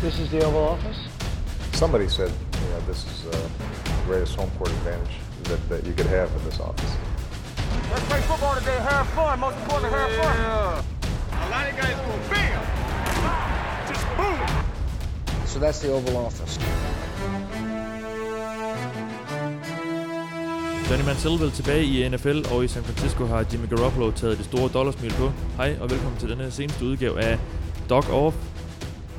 This is the Oval Office. Somebody said, you know, this is uh, the greatest home court advantage that, that you could have in this office. Let's play football today. Have fun. Most important, have fun. Yeah. A lot of guys go bam, just boom. So that's the Oval Office. Johnny Manziel tilbage i NFL, og i San Francisco har Jimmy Garoppolo taget det store dollarsmil på. Hej og velkommen til denne seneste udgave af Dog Off.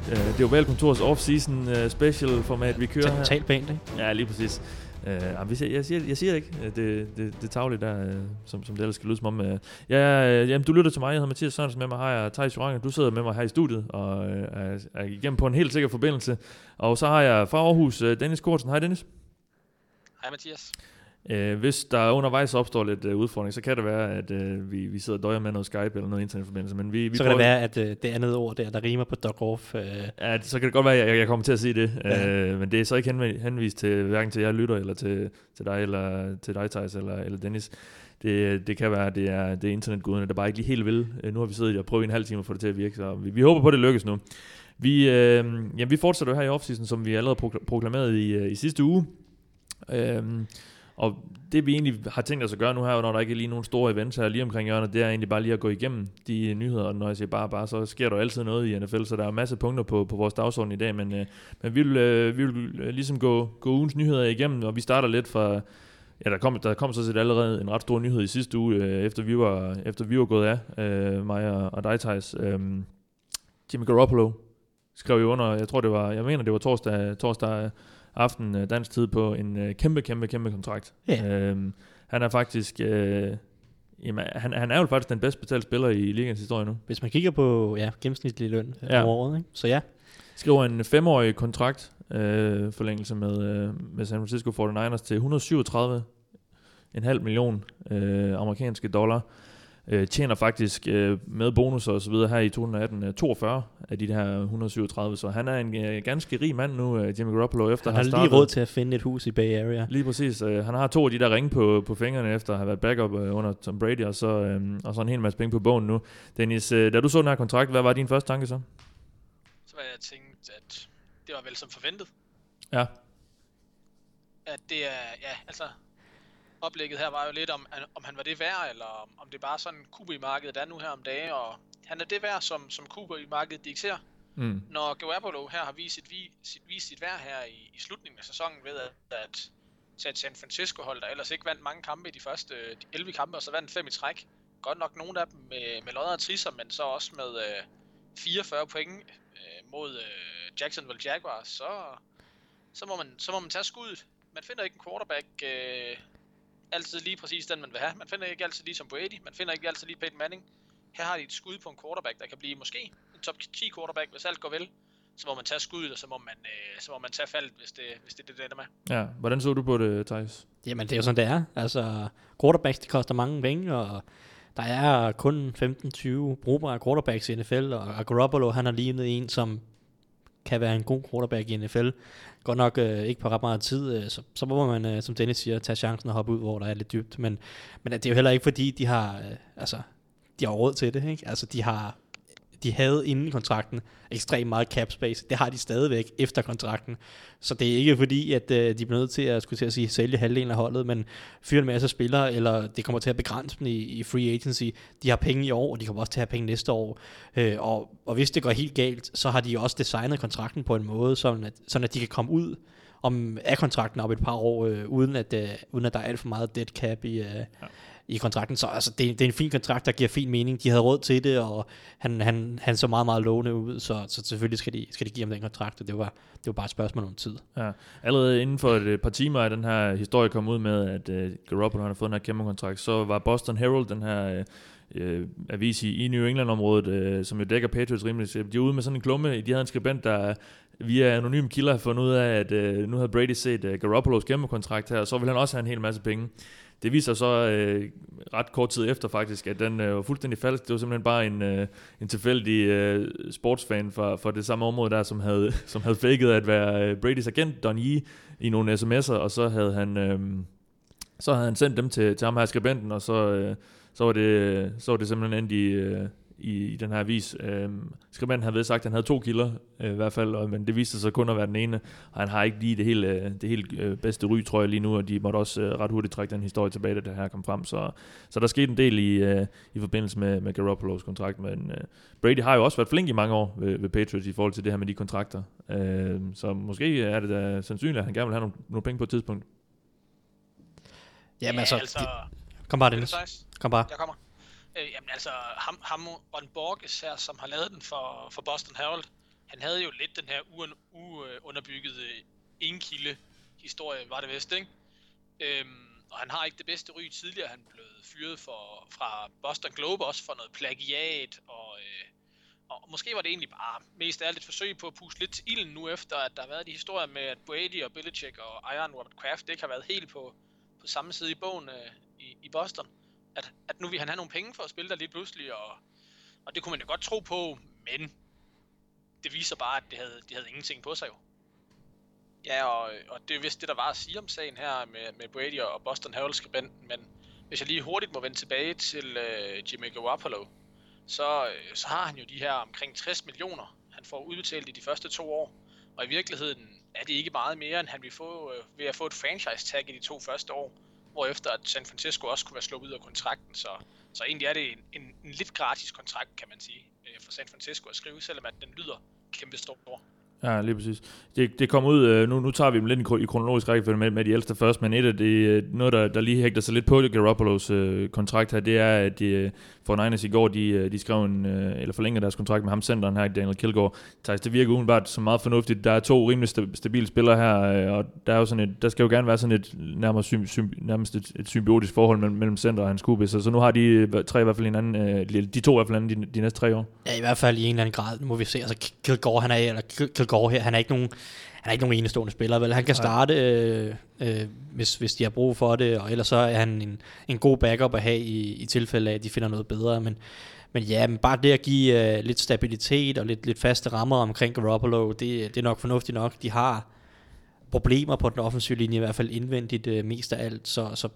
Uh, det er jo Valkontors off-season uh, special format, vi kører her. Totalt pænt, ikke? Ja, lige præcis. Uh, jeg, siger, jeg, siger, jeg siger ikke, uh, det, det, det taglige der, uh, som, som det ellers skal lyde som om. Uh, ja, uh, jamen, du lytter til mig, jeg hedder Mathias Sørensen, med mig har jeg Thijs Joranger, du sidder med mig her i studiet, og uh, er, er igennem på en helt sikker forbindelse. Og så har jeg fra Aarhus, uh, Dennis Kortsen. Hej Dennis. Hej Mathias. Uh, hvis der undervejs opstår lidt uh, udfordring, så kan det være, at uh, vi, vi sidder og døjer med noget Skype eller noget internetforbindelse. Men vi, vi så kan det være, at uh, det andet ord der, der rimer på dog off. Uh... Ja, så kan det godt være, at jeg, jeg kommer til at sige det. Ja. Uh, men det er så ikke henv- henvist til hverken til jer lytter, eller til, til dig, eller til dig, Thijs, eller, eller Dennis. Det, det kan være, at det er, det er internetguderne, der bare ikke lige helt vil. Uh, nu har vi siddet og prøvet en halv time at få det til at virke, så vi, vi håber på, at det lykkes nu. Vi, uh, jamen, vi fortsætter jo her i offseason, som vi allerede proklamerede i, uh, i sidste uge. Uh, og det vi egentlig har tænkt os at gøre nu her, når der ikke er lige nogen store events her lige omkring hjørnet, det er egentlig bare lige at gå igennem de nyheder, og når jeg siger bare, bare, så sker der jo altid noget i NFL, så der er masser af punkter på, på vores dagsorden i dag, men, øh, men vi vil, øh, vi vil øh, ligesom gå, gå ugens nyheder igennem, og vi starter lidt fra, ja, der kom, der kom så set allerede en ret stor nyhed i sidste uge, øh, efter, vi var, efter vi var gået af, øh, mig og, og dig, Thijs. Øh, Jimmy Garoppolo skrev jo under, jeg tror det var, jeg mener det var torsdag, torsdag aften øh, dansk tid på en øh, kæmpe, kæmpe, kæmpe kontrakt. Yeah. Øhm, han er faktisk... Øh, jamen, han, han er jo faktisk den bedst betalte spiller i ligens historie nu. Hvis man kigger på ja, gennemsnitlig løn ja. over året, ikke? så ja. Skriver en femårig kontrakt øh, forlængelse med, øh, med San Francisco 49ers til 137 en halv million øh, amerikanske dollar øh, tjener faktisk øh, med bonus og så videre her i 2018 øh, 42 af de her 137, så han er en øh, ganske rig mand nu, øh, Jimmy Garoppolo, efter han har startet, lige råd til at finde et hus i Bay Area. Lige præcis. Øh, han har to af de der ringe på, på fingrene efter at have været backup øh, under Tom Brady, og så, øh, og så en hel masse penge på bogen nu. Dennis, øh, da du så den her kontrakt, hvad var din første tanke så? Så var jeg tænkt, at det var vel som forventet. Ja. At det er, ja, altså, oplægget her var jo lidt om, om han var det værd, eller om, om det bare sådan kuba i markedet er nu her om dagen, og han er det værd, som, som kuba i markedet dikterer. Mm. Når Garoppolo her har vist sit, sit, vist sit værd her i, i slutningen af sæsonen ved at, at San Francisco hold, der ellers ikke vandt mange kampe i de første de 11 kampe, og så vandt fem i træk. Godt nok nogle af dem med, med lodder og trisser, men så også med øh, 44 point øh, mod øh, Jacksonville Jaguars, så, så, må man, så må man tage skuddet. Man finder ikke en quarterback, øh, altid lige præcis den, man vil have. Man finder ikke altid lige som Brady, man finder ikke altid lige Peyton Manning. Her har de et skud på en quarterback, der kan blive måske en top 10 quarterback, hvis alt går vel. Så må man tage skuddet, og så må man, øh, så må man tage faldet, hvis det, hvis det er det, det ender med. Ja, hvordan så du på det, Thijs? Jamen, det er jo sådan, det er. Altså, quarterbacks, de koster mange penge, og der er kun 15-20 brugbare quarterbacks i NFL, og Garoppolo, han har lignet en, som kan være en god quarterback i NFL. Godt nok øh, ikke på ret meget tid, øh, så, så må man, øh, som Dennis siger, tage chancen og hoppe ud, hvor der er lidt dybt. Men, men det er jo heller ikke, fordi de har, øh, altså, de har råd til det. Ikke? Altså, de har de havde inden kontrakten ekstremt meget cap space. Det har de stadigvæk efter kontrakten. Så det er ikke fordi, at øh, de bliver nødt til at, skulle til at sige, sælge halvdelen af holdet, men fyre en masse spillere, eller det kommer til at begrænse dem i, i free agency. De har penge i år, og de kommer også til at have penge næste år. Øh, og, og hvis det går helt galt, så har de også designet kontrakten på en måde, sådan at, sådan at de kan komme ud om af kontrakten op et par år, øh, uden, at, øh, uden at der er alt for meget dead cap i, øh, ja i kontrakten. Så altså, det, det er en fin kontrakt, der giver fin mening. De havde råd til det, og han, han, han så meget, meget lovende ud, så, så selvfølgelig skal de, skal de give ham den kontrakt, og det var, det var bare et spørgsmål om tid. Ja. Allerede inden for et øh, par timer er den her historie kom ud med, at uh, Garoppolo har fået den her kæmpe kontrakt, så var Boston Herald, den her uh, avis i, i New England-området, uh, som jo dækker Patriots rimelig, de er ude med sådan en klumme, de havde en skribent, der via anonym kilder har fundet ud af, at uh, nu havde Brady set uh, Garoppolos kæmpe kontrakt her, og så vil han også have en hel masse penge. Det viser så øh, ret kort tid efter faktisk, at den øh, var fuldstændig falsk. Det var simpelthen bare en, øh, en tilfældig øh, sportsfan fra, fra det samme område der, som havde, som havde faked at være øh, Brady's agent, Don Yee, i nogle sms'er, og så havde han, øh, så havde han sendt dem til, til ham her skribenten, og så, øh, så, var det, så var det simpelthen endt i, øh, i, i den her avis. Øhm, skribenten havde ved sagt, at han havde to kilder øh, i hvert fald, og, men det viste sig kun at være den ene, og han har ikke lige det helt, øh, det helt øh, bedste ry, tror jeg lige nu, og de måtte også øh, ret hurtigt trække den historie tilbage, da det her kom frem. Så, så der skete en del i, øh, i forbindelse med, med Garoppolo's kontrakt, men øh, Brady har jo også været flink i mange år ved, ved Patriots i forhold til det her med de kontrakter. Øh, så måske er det da sandsynligt, at han gerne vil have nogle, nogle penge på et tidspunkt. Jamen Ja, altså, altså- de, kom bare, Dennis. Kom bare. Jeg kommer. Øh, jamen altså, ham, ham Ron Borges her, som har lavet den for, for Boston Herald, han havde jo lidt den her uunderbyggede øh, enkilde historie, var det vist, ikke? Øhm, og han har ikke det bedste ry tidligere. Han blev fyret for, fra Boston Globe også for noget plagiat, og, øh, og måske var det egentlig bare mest ærligt et forsøg på at puste lidt til ilden nu efter, at der har været de historier med, at Brady og Belichick og Iron Robert Kraft ikke har været helt på, på samme side i bogen øh, i, i Boston. At, at nu vil han have nogle penge for at spille der lige pludselig, og, og det kunne man jo godt tro på, men det viser bare, at det havde, de havde ingenting på sig jo. Ja, og, og det er vist det, der var at sige om sagen her med, med Brady og Boston Herald skribenten, men hvis jeg lige hurtigt må vende tilbage til øh, Jimmy Garoppolo, så, øh, så har han jo de her omkring 60 millioner, han får udbetalt i de første to år, og i virkeligheden er det ikke meget mere, end han vil få øh, ved at få et franchise tag i de to første år, hvorefter at San Francisco også kunne være sluppet ud af kontrakten, så, så egentlig er det en, en, en lidt gratis kontrakt, kan man sige, øh, for San Francisco at skrive, selvom at den lyder kæmpe stor. Ja, lige præcis. Det, det kom ud, øh, nu, nu tager vi dem lidt i kronologisk rækkefølge med, med de ældste først, men et af det, øh, noget, der, der lige hægter sig lidt på Garoppolos øh, kontrakt her, det er, at de, for Niners i går, de, de skrev en, øh, eller forlængede deres kontrakt med ham, centeren her, Daniel Kilgore. Thijs, det virker umiddelbart som meget fornuftigt. Der er to rimelig stabile spillere her, øh, og der, er jo sådan et, der skal jo gerne være sådan et nærmest, symb- symb- nærmest et, et symbiotisk forhold mellem, mellem center og hans QB, så, så nu har de tre i hvert fald hinanden, øh, de to i hvert fald hinanden de, de næste tre år. Ja, i hvert fald i en eller anden grad, nu må vi se. Altså, Kilgore, han er, eller Kil- Kilgore her, han er ikke nogen, han er ikke nogen enestående spiller, vel? Han kan starte, øh, øh, hvis, hvis de har brug for det, og ellers så er han en, en god backup at have i, i tilfælde af, at de finder noget bedre, men men ja, men bare det at give øh, lidt stabilitet og lidt, lidt faste rammer omkring Garoppolo, det, det er nok fornuftigt nok. De har problemer på den offensive linje, i hvert fald indvendigt øh, mest af alt, så, så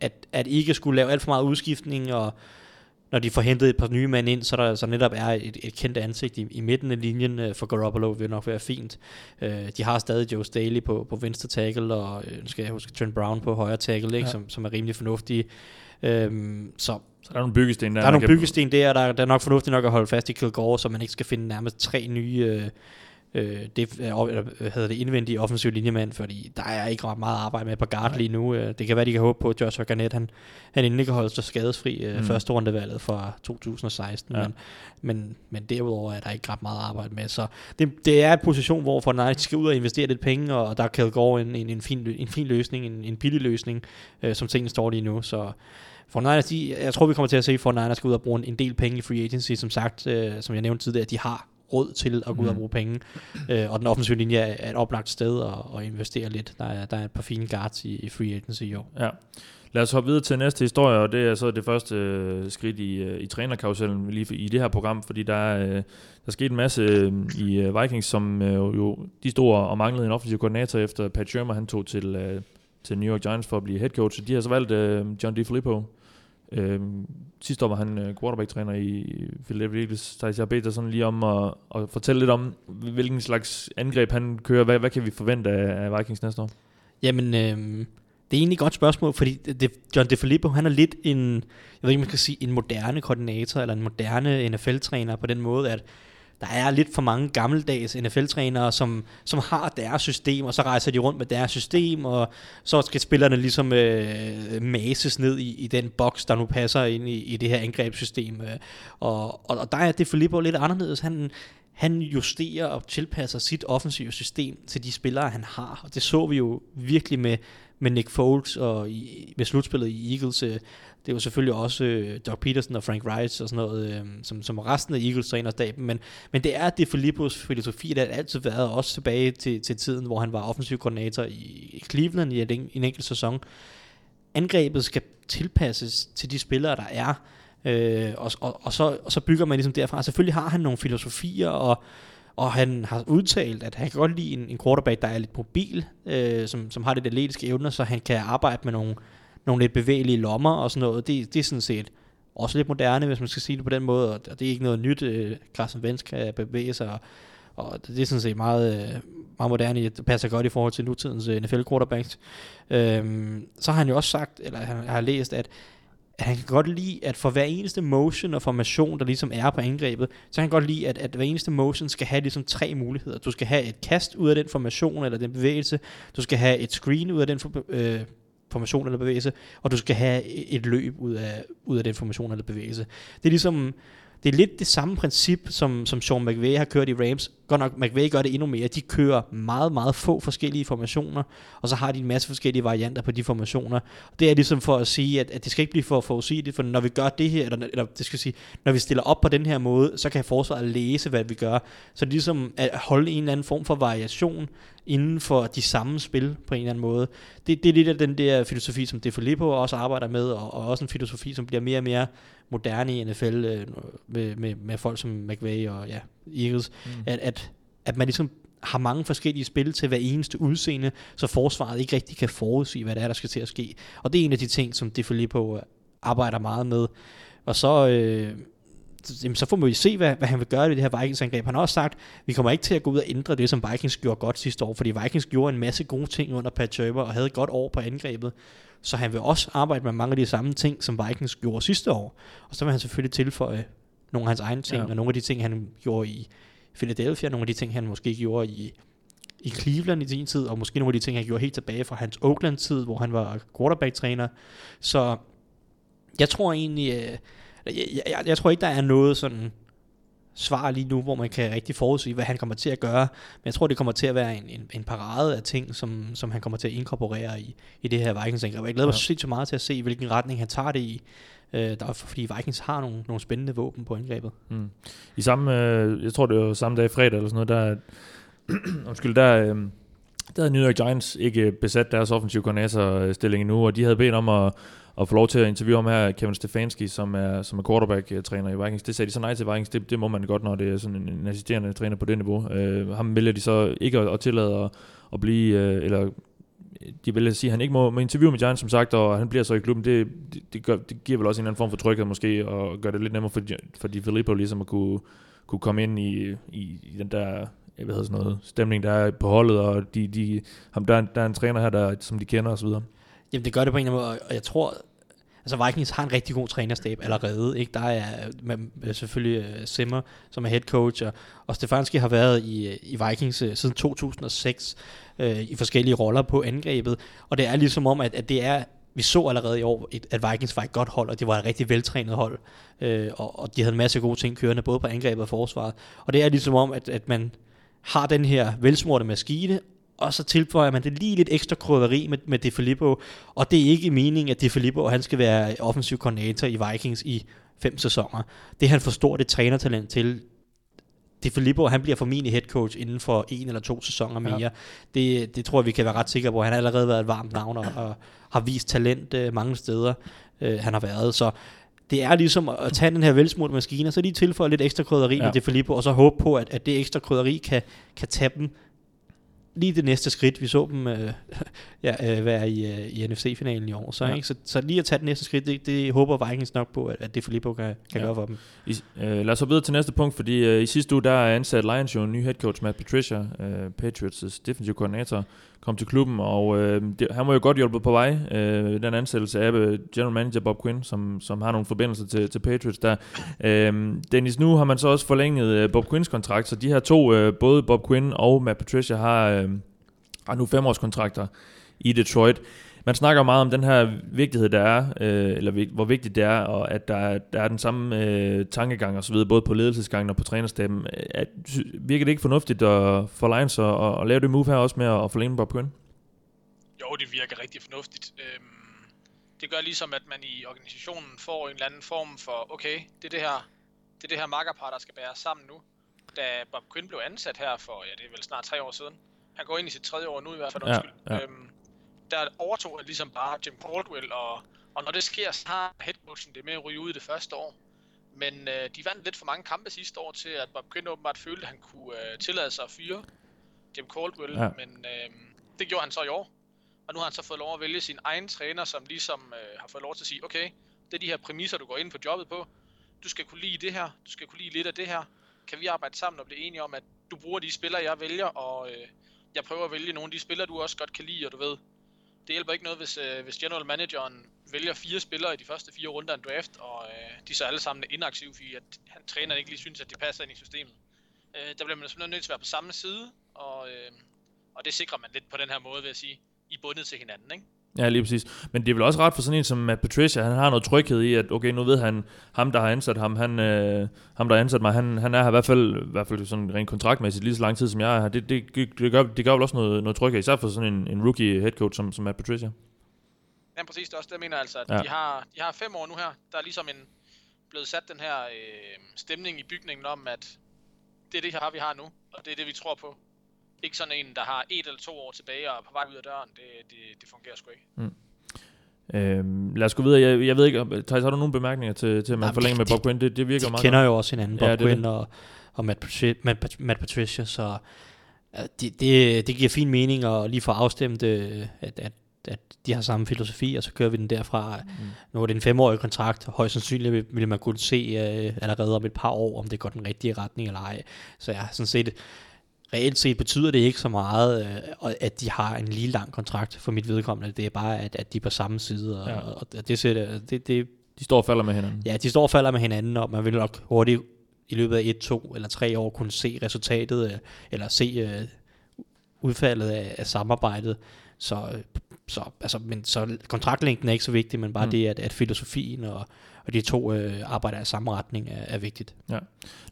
at, at ikke skulle lave alt for meget udskiftning, og når de får hentet et par nye mænd ind, så der så netop er et, et kendt ansigt i, i midten af linjen øh, for Garoppolo, vil nok være fint. Øh, de har stadig Joe Staley på, på venstre tackle, og øh, nu skal jeg huske Trent Brown på højre tackle, ikke, Ja. som, som er rimelig fornuftige. Øhm, så Så der er nogle byggesten der. der er nogle byggesten der, der, der er nok fornuftigt nok at holde fast i Kilgore, så man ikke skal finde nærmest tre nye øh, øh, det, eller, hedder det, indvendige offensive linjemand, fordi der er ikke ret meget arbejde med på guard lige nu. Øh, Det kan være, de kan håbe på, at Joshua Garnett, han, han endelig kan holde sig skadesfri øh, Mm. første rundevalget fra 2016, Ja. men, men, men derudover er der ikke ret meget arbejde med, så det, det er en position, hvor for Fortnite skal ud og investere lidt penge, og der er Kilgore en, en, en, fin, en fin løsning, en, en billig løsning, øh, som tingene står lige nu, så for Niners, de, jeg tror, vi kommer til at se, at Niners skal ud og bruge en, en del penge i free agency, som sagt, øh, som jeg nævnte tidligere, at de har råd til at gå ud og Mhm. bruge penge. Øh, og den offensive linje er, et oplagt sted at, at investere lidt. Der er, der er et par fine guards i, i free agency i år. Ja. Lad os hoppe videre til næste historie, og det er så det første øh, skridt i, øh, i trænerkarusellen lige i det her program, fordi der er, øh, der skete en masse øh, i Vikings, som jo de stod og manglede en offensiv koordinator efter Pat Shermer, han tog til, til New York Giants for at blive head coach. De har så valgt øh, John DeFilippo. Øh, sidste år var han øh, quarterback-træner i Philadelphia Eagles. Så jeg har bedt dig sådan lige om at, at fortælle lidt om, hvilken slags angreb han kører. Hvad, hvad kan vi forvente af, af Vikings næste år? Jamen, øh, det er egentlig et godt spørgsmål, fordi det, John DeFilippo, han er lidt en, jeg ved ikke, man skal sige, en moderne koordinator, eller en moderne NFL-træner på den måde, at der er lidt for mange gammeldags NFL-trænere, som, som har deres system, og så rejser de rundt med deres system, og så skal spillerne ligesom øh, mases ned i, i den boks, der nu passer ind i, i det her angrebssystem. Øh, og, og, og der er det Filippo lidt anderledes. Han, han justerer og tilpasser sit offensive system til de spillere, han har. Og det så vi jo virkelig med, med Nick Foles og i, med slutspillet i Eagles. øh, det var selvfølgelig også øh, Doug Peterson og Frank Wright og sådan noget, øh, som, som resten af Eagles trænerstaben. Men, men det er det Filippos filosofi, der har altid været, også tilbage til, til tiden, hvor han var offensiv koordinator i, i Cleveland i en, en enkelt sæson. Angrebet skal tilpasses til de spillere, der er. Øh, og, og, og, så, og så bygger man ligesom derfra. Selvfølgelig har han nogle filosofier, og, og han har udtalt, at han kan godt lide en, en quarterback, der er lidt mobil, øh, som, som har lidt atletiske evner, så han kan arbejde med nogle, nogle lidt bevægelige lommer og sådan noget. Det, det er sådan set også lidt moderne, hvis man skal sige det på den måde, og det er ikke noget nyt, øh, Carson Wentz kan bevæge sig, og, og det er sådan set meget, øh, meget moderne, det passer godt i forhold til nutidens øh, NFL quarterbacks. Øhm, så har han jo også sagt, eller han har læst, at at han kan godt lide, at for hver eneste motion og formation, der ligesom er på angrebet, så kan han godt lide, at, at hver eneste motion skal have ligesom tre muligheder. Du skal have et kast ud af den formation eller den bevægelse, du skal have et screen ud af den for, øh, formation eller bevægelse, og du skal have et løb ud af, ud af den formation eller bevægelse. Det er ligesom, det er lidt det samme princip, som, som Sean McVay har kørt i Rams. Godt nok, McVay gør det endnu mere. De kører meget, meget få forskellige formationer, og så har de en masse forskellige varianter på de formationer. Det er ligesom for at sige, at, at det skal ikke blive for forudsigeligt, for når vi gør det her, eller, eller det skal sige, når vi stiller op på den her måde, så kan forsvaret læse, hvad vi gør. Så det er ligesom at holde en eller anden form for variation inden for de samme spil på en eller anden måde. Det, det er lidt af den der filosofi, som DeFilippo også arbejder med, og, og også en filosofi, som bliver mere og mere moderne i NFL øh, med, med, med folk som McVay og ja, Eagles, mm. at, at, at man ligesom har mange forskellige spil til hver eneste udseende, så forsvaret ikke rigtig kan forudsige, hvad det er, der skal til at ske. Og det er en af de ting, som DeFilippo arbejder meget med. Og så, øh, jamen, så får vi se, hvad, hvad han vil gøre i det her Vikings-angreb. Han har også sagt, vi kommer ikke til at gå ud og ændre det, som Vikings gjorde godt sidste år, fordi Vikings gjorde en masse gode ting under Pat Shermer og havde et godt år på angrebet. Så han vil også arbejde med mange af de samme ting, som Vikings gjorde sidste år. Og så vil han selvfølgelig tilføje nogle af hans egne ting, ja. og nogle af de ting, han gjorde i Philadelphia, nogle af de ting, han måske gjorde i, i Cleveland i sin tid, og måske nogle af de ting, han gjorde helt tilbage fra hans Oakland-tid, hvor han var quarterback-træner. Så jeg tror egentlig, øh, jeg, jeg, jeg tror ikke, der er noget sådan svar lige nu, hvor man kan rigtig forudsige, hvad han kommer til at gøre. Men jeg tror, det kommer til at være en, en, en parade af ting, som, som han kommer til at inkorporere i, i det her Vikings angreb. Jeg glæder mig ja. så meget til at se, hvilken retning han tager det i. Øh, der er, fordi Vikings har nogle, nogle spændende våben på angrebet. Mm. I samme, øh, jeg tror det var samme dag fredag eller sådan noget, der, undskyld, der, øh, der havde New York Giants ikke besat deres offensive koordinator stilling endnu, og de havde bedt om at at få lov til at interviewe ham her, Kevin Stefanski, som er, som er quarterback-træner i Vikings. Det sagde de så nej til Vikings, det, det må man godt, når det er sådan en, en assisterende træner på det niveau. Øh, ham vælger de så ikke at, at tillade at, at blive, øh, eller de vil sige, at han ikke må, må interviewe med Giants, som sagt, og han bliver så i klubben. Det, det, det, gør, det giver vel også en eller anden form for tryghed måske, og gør det lidt nemmere for, for de Filippo ligesom at kunne, kunne komme ind i, i, i den der hvad ved sådan noget, stemning, der er på holdet, og de, de, ham, der, der er en træner her, der, som de kender osv. Jamen det gør det på en eller anden måde, og jeg tror, altså Vikings har en rigtig god trænerstab allerede. Ikke? Der er man, øh, selvfølgelig øh, Simmer, som er head coach, og, og Stefanski har været i, øh, i Vikings siden 2006 øh, i forskellige roller på angrebet, og det er ligesom om, at, at det er vi så allerede i år, at Vikings var et godt hold, og det var et rigtig veltrænet hold, øh, og, og de havde en masse gode ting kørende, både på angrebet og forsvaret. Og det er ligesom om, at, at man har den her velsmurte maskine, og så tilføjer man det lige lidt ekstra krydderi med, med De Filippo, og det er ikke meningen, at De Filippo han skal være offensiv koordinator i Vikings i fem sæsoner. Det han for stort et trænertalent til. De Filippo, han bliver formentlig head coach inden for en eller to sæsoner mere. Ja. Det, det tror jeg, vi kan være ret sikre på. Han har allerede været et varmt navn og, og har vist talent uh, mange steder, uh, han har været. Så det er ligesom at tage den her velsmurte maskine, og så lige tilføje lidt ekstra krydderi ja. med De Filippo, og så håbe på, at, at det ekstra krydderi kan, kan tage dem lige det næste skridt. Vi så dem øh, ja, øh, være i, øh, i NFC-finalen i år. Så, ja. ikke? Så, så lige at tage det næste skridt, det, det håber Vikings nok på, at, at det Filippo kan, kan ja. gøre for dem. I, øh, lad os så videre til næste punkt, fordi øh, i sidste uge der er ansat Lions jo en ny head coach, Matt Patricia, øh, Patriots' defensive koordinator, kom til klubben, og øh, det, han var jo godt hjulpet på vej. Øh, den ansættelse af øh, general manager Bob Quinn, som, som har nogle forbindelser til, til Patriots der. Øh, Dennis, nu har man så også forlænget øh, Bob Quinns kontrakt, så de her to, øh, både Bob Quinn og Matt Patricia, har, øh, har nu femårskontrakter i Detroit man snakker meget om den her vigtighed, der er, øh, eller hvor vigtigt det er, og at der er, der er den samme øh, tankegang og så videre, både på ledelsesgangen og på trænerstaben. At, virker det ikke fornuftigt at, for Lions at, at, at lave det move her også med at, at forlænge Bob Quinn? Jo, det virker rigtig fornuftigt. Øhm, det gør ligesom, at man i organisationen får en eller anden form for, okay, det er det her, det er det her makkerpar, der skal bære sammen nu. Da Bob Quinn blev ansat her for, ja, det er vel snart tre år siden. Han går ind i sit tredje år nu i hvert fald, undskyld. Ja, ja. Øhm, der overtog han ligesom bare Jim Caldwell, og, og når det sker, så har headcoachen det med at ryge ud i det første år. Men øh, de vandt lidt for mange kampe sidste år til, at Bob Quinn åbenbart følte, at han kunne øh, tillade sig at fyre Jim Caldwell, ja. men øh, det gjorde han så i år. Og nu har han så fået lov at vælge sin egen træner, som ligesom øh, har fået lov til at sige, okay, Det er de her præmisser, du går ind på jobbet på. Du skal kunne lide det her, du skal kunne lide lidt af det her. Kan vi arbejde sammen og blive enige om, at du bruger de spillere, jeg vælger, og øh, jeg prøver at vælge nogle af de spillere, du også godt kan lide, og du ved, det hjælper ikke noget, hvis, øh, hvis general manageren vælger fire spillere i de første fire runder af en draft, og øh, de så alle sammen er inaktive, fordi at han træner ikke lige synes, at de passer ind i systemet. Øh, der bliver man simpelthen nødt til at være på samme side, og, øh, og det sikrer man lidt på den her måde, ved at sige. I er bundet til hinanden, ikke? Ja, lige præcis. Men det er vel også ret for sådan en som Matt Patricia, han har noget tryghed i, at okay, nu ved han, ham der har ansat ham, han, øh, ham der har ansat mig, han, han er her i hvert fald, i hvert fald sådan rent kontraktmæssigt lige så lang tid, som jeg er her. Det, det, det, gør, det gør vel også noget, noget tryghed, især for sådan en, en rookie head coach som, som Matt Patricia. Ja, præcis. Det er også det, jeg mener altså, at Ja. de, har, de har fem år nu her. Der er ligesom en, blevet sat den her øh, stemning i bygningen om, at det er det her, vi har nu, og det er det, vi tror på. Ikke sådan en, der har et eller to år tilbage og er på vej ud af døren. Det, det, det fungerer sgu ikke. Øhm, lad os gå videre. Jeg, jeg ved ikke, Thijs, har du nogle bemærkninger til, til at man forlænger med Bob Quinn? Det, det virker De meget kender godt. jo også hinanden, Bob Ja, det Quinn og, og Matt, Patri- Matt, Matt Patricia, så det, det, det giver fin mening at lige få afstemt, øh, at, at, at de har samme filosofi, og så kører vi den derfra. Mm. Nu er det en femårig kontrakt, højst sandsynligt vil, vil man kunne se uh, allerede om et par år, om det går den rigtige retning eller ej. Så jeg har sådan set, reelt set betyder det ikke så meget, øh, at de har en lige lang kontrakt for mit vedkommende. Det er bare, at, at de er på samme side, og, Ja. og, og det, sætter, det, det, De står og falder med hinanden. Ja, de står og falder med hinanden, og man vil nok hurtigt i løbet af et, to eller tre år kunne se resultatet, øh, eller se øh, udfaldet af, af samarbejdet. Så, så, altså, men, så kontraktlængden er ikke så vigtig, men bare mm. det, at, at filosofien og, og de to øh, arbejder i samme retning er, er vigtigt.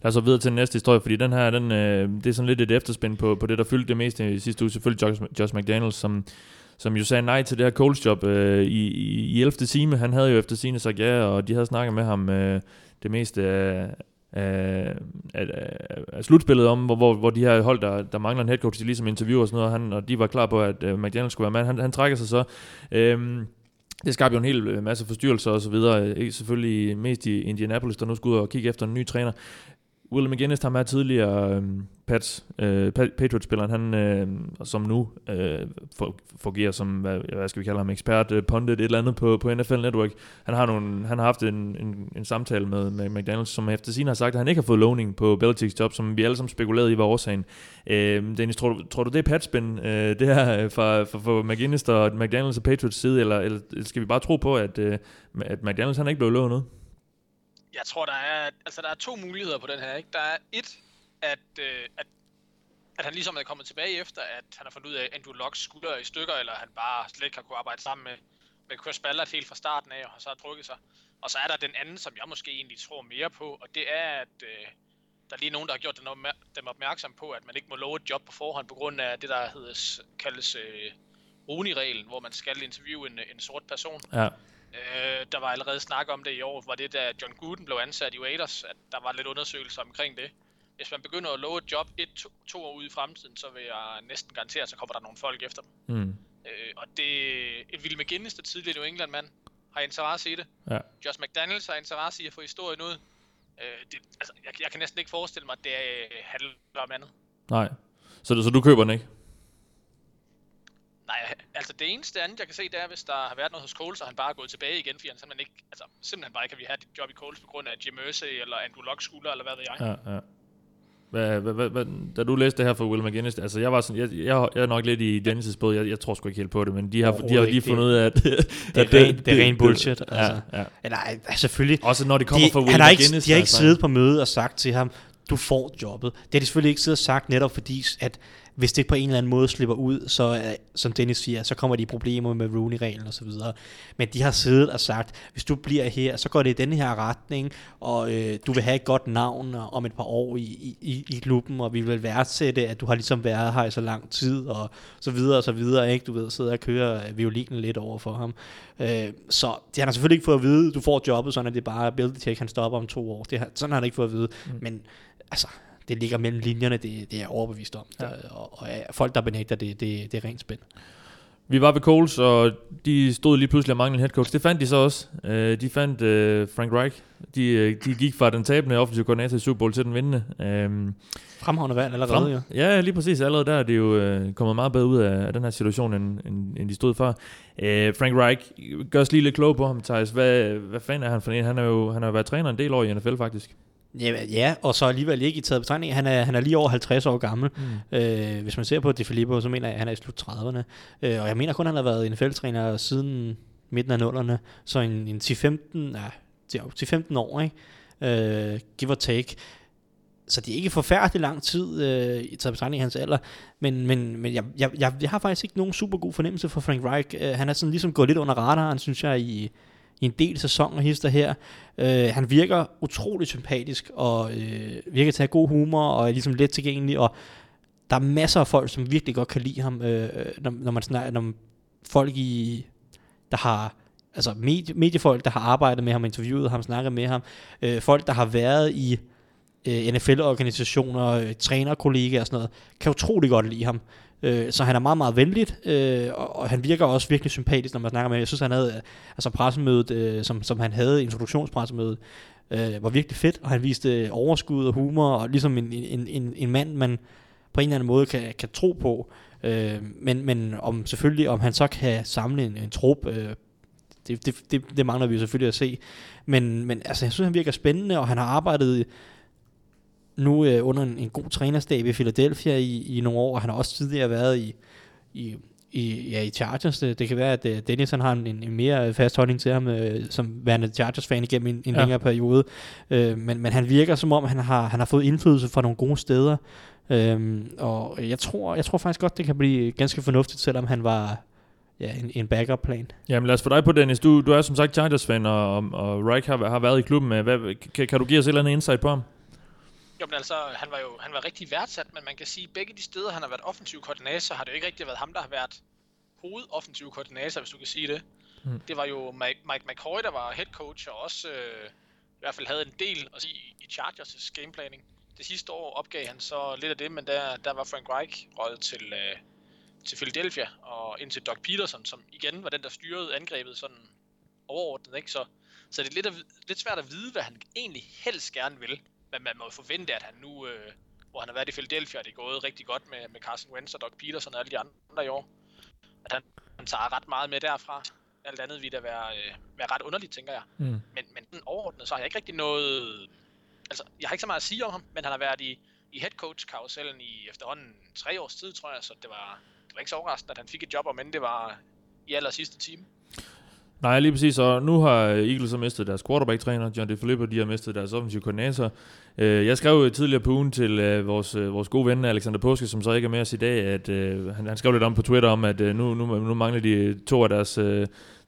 Lad os så videre til den næste historie, fordi den her, den, øh, det er sådan lidt et efterspænd på, på det, der fyldte det meste i sidste uge. Selvfølgelig Josh, Josh McDaniels, som, som jo sagde nej til det her Coles job øh, i, i, i 11. time. Han havde jo efter sine sagt ja, og de havde snakket med ham øh, det meste af, af, af, af, slutspillet om, hvor, hvor, hvor de her hold, der, der mangler en head coach, de ligesom interviewer og sådan noget, og, han, og de var klar på, at øh, McDaniels skulle være mand. Han, han trækker sig så. Øh, det skabte jo en hel øh, masse forstyrrelser og så videre. Øh, selvfølgelig mest i Indianapolis, der nu skulle ud og kigge efter en ny træner. Will McGinnis, ham er tidligere øh, Pats, øh, Patriots-spilleren, han, øh, som nu øh, fungerer som, hvad, hvad skal vi kalde ham, ekspert, øh, pundit, et eller andet på, på NFL Network. Han har, nogle, han har haft en, en, en samtale med, med McDaniels, som efter sin har sagt, at han ikke har fået lovning på Belichicks job, som vi alle sammen spekulerede i var årsagen. Øh, Dennis, tror du, tror du det er patspin, øh, det her øh, fra, fra, fra McGinnis og McDaniels og Patriots side, eller, eller skal vi bare tro på, at, øh, at McDaniels han er ikke blev lovet noget? Jeg tror, der er, altså, der er to muligheder på den her. Ikke? Der er et, at, øh, at, at han ligesom er kommet tilbage efter, at han har fundet ud af, at Andrew Locks skulder i stykker, eller han bare slet ikke har kunne arbejde sammen med, med Chris Ballard helt fra starten af, og så har trukket sig. Og så er der den anden, som jeg måske egentlig tror mere på, og det er, at øh, der er lige nogen, der har gjort dem, opmær- dem opmærksom på, at man ikke må love et job på forhånd, på grund af det, der hedder, kaldes øh, Rooney-reglen, hvor man skal interviewe en, en sort person. Ja. Øh, der var allerede snak om det i år, var det da John Gooden blev ansat i Raiders, at der var lidt undersøgelser omkring det. Hvis man begynder at love et job et, to, to år ude i fremtiden, så vil jeg næsten garantere, at så kommer der nogle folk efter dem. Mm. Øh, og det et Will McGinnis, der tidligere New England mand, har interesse i det. Ja. Josh McDaniels har interesse i at få historien ud. Øh, det, altså, jeg, jeg kan næsten ikke forestille mig, at det handler om andet. Nej. Så, så du køber den ikke? Nej, altså det eneste andet, jeg kan se, det er, hvis der har været noget hos Coles, og han bare er gået tilbage igen, fordi han simpelthen ikke, altså simpelthen bare ikke kan vi have dit job i Coles på grund af Jim Irsay eller Andrew Luck skulder, eller hvad ved jeg. Ja, ja. Hvad, hvad, hvad, hvad, da du læste det her fra Will McGinnis, altså jeg var sådan, jeg, jeg, jeg er nok lidt i Dennis' båd, jeg, jeg tror sgu ikke helt på det, men de har, de har lige ikke. fundet ud af, at Det er, ren, det er ren bullshit. Ja, Altså. ja. Eller, ej, selvfølgelig. Også når det kommer de, fra Will han har ikke, McGinnis. de har ikke altså. siddet på møde og sagt til ham, du får jobbet. Det har de selvfølgelig ikke siddet og sagt netop fordi, at hvis det på en eller anden måde slipper ud, så øh, som Dennis siger, så kommer de i problemer med Rooney-reglen og så videre. Men de har siddet og sagt, hvis du bliver her, så går det i denne her retning, og øh, du vil have et godt navn og- om et par år i, i, i, i klubben, og vi vil værdsætte, at du har ligesom været her i så lang tid, og så videre og så videre, ikke? Du ved, sidder og kører øh, violinen lidt over for ham. Øh, så det han har selvfølgelig ikke fået at vide, du får jobbet, sådan at det bare er Belichick, han stopper om to år. Det har, sådan har han ikke fået at vide. Mm. Men altså, det ligger mellem linjerne, det, det er jeg overbevist om. Ja. Ja. Og, og ja, folk, der benægter det, det, det er rent spænd. Vi var ved Coles, og de stod lige pludselig og manglede en head coach. Det fandt de så også. Øh, de fandt øh, Frank Reich. De, øh, de gik fra den tabende offensive koordinator i Super Bowl til den vindende. Øh, Fremragende valg allerede, jo. Ja, lige præcis. Allerede der er det jo øh, kommet meget bedre ud af, af den her situation, end, end, end de stod før. Øh, Frank Reich, gør os lige lidt klog på ham, Thijs. Hvad, hvad fanden er han for en? Han har jo han har jo været træner en del år i NFL, faktisk. Ja, ja, og så alligevel ikke i taget betragtning. Han er, han er lige over 50 år gammel. Mm. Øh, hvis man ser på De Filippo, så mener jeg, at han er i slut 30'erne. Øh, og jeg mener kun, at han har været NFL-træner siden midten af nullerne. Så en, en 10-15, ja, 10-15 år, ikke? Øh, give or take. Så det er ikke forfærdelig lang tid øh, i taget betragtning af hans alder, men, men, men jeg, jeg, jeg, jeg har faktisk ikke nogen super god fornemmelse for Frank Reich. Øh, han er sådan ligesom gået lidt under radaren, synes jeg, i, i en del sæsoner hister her. Øh, han virker utrolig sympatisk, og øh, virker til at have god humor, og er ligesom let tilgængelig, og der er masser af folk, som virkelig godt kan lide ham, øh, når, når man snakker, når folk i, der har altså medie, mediefolk, der har arbejdet med ham, interviewet ham, snakket med ham, øh, folk, der har været i øh, NFL-organisationer, øh, trænerkollegaer og sådan noget, kan utrolig godt lide ham. Øh, så han er meget, meget venligt, øh, og, og han virker også virkelig sympatisk, når man snakker med ham. Jeg synes, han havde, øh, altså pressemødet, øh, som, som han havde, introduktionspressemødet, øh, var virkelig fedt, og han viste øh, overskud og humor, og ligesom en, en, en, en mand, man på en eller anden måde kan, kan tro på. Øh, men, men om selvfølgelig, om han så kan samle en, en trup, øh, det, det, det, det mangler vi jo selvfølgelig at se. Men, men altså, jeg synes, han virker spændende, og han har arbejdet nu øh, under en, en god trænerstab i Philadelphia i, i nogle år, og han har også tidligere været i, i, i, ja, i Chargers. Det, det kan være, at uh, Dennis han har en, en mere fast holdning til ham, øh, som værende Chargers-fan igennem en, en ja. længere periode. Øh, men, men han virker som om, han har, han har fået indflydelse fra nogle gode steder. Øh, og jeg tror, jeg tror faktisk godt, det kan blive ganske fornuftigt, selvom han var ja, en, en backup-plan. Jamen lad os få dig på, Dennis. Du, du er som sagt Chargers-fan, og, og Reich har, har været i klubben. Hvad, kan, kan du give os et eller andet insight på ham? Jo, men altså, han var jo han var rigtig værdsat, men man kan sige, at begge de steder, han har været offensiv koordinator, har det jo ikke rigtig været ham, der har været hovedoffensiv koordinator, hvis du kan sige det. Mm. Det var jo Mike, Mike McCoy, der var head coach, og også øh, i hvert fald havde en del at sige i Chargers' gameplanning. Det sidste år opgav han så lidt af det, men der, der var Frank Reich røget til, øh, til Philadelphia, og ind til Doug Peterson, som igen var den, der styrede angrebet sådan overordnet, ikke? Så, så det er lidt, at, lidt svært at vide, hvad han egentlig helst gerne vil. Men man må forvente, at han nu, øh, hvor han har været i Philadelphia, det er gået rigtig godt med, med Carson Wentz og Doug Peterson og alle de andre i år. At han, han tager ret meget med derfra. Alt andet vil da være, øh, være ret underligt, tænker jeg. Mm. Men, men den overordnet, så har jeg ikke rigtig noget... Altså, jeg har ikke så meget at sige om ham, men han har været i, i head coach karusellen i efterhånden tre års tid, tror jeg, så det var, det var ikke så overraskende, at han fik et job, om end det var i aller sidste time. Nej, lige præcis. Og nu har Eagles så mistet deres quarterback-træner, John DeFilippo, de har mistet deres offensive koordinator. Øh, jeg skrev tidligere på ugen til øh, vores, øh, vores gode ven Alexander Påske, som så ikke er med os i dag, at han, han skrev lidt om på Twitter om, at nu, nu, nu mangler de to af deres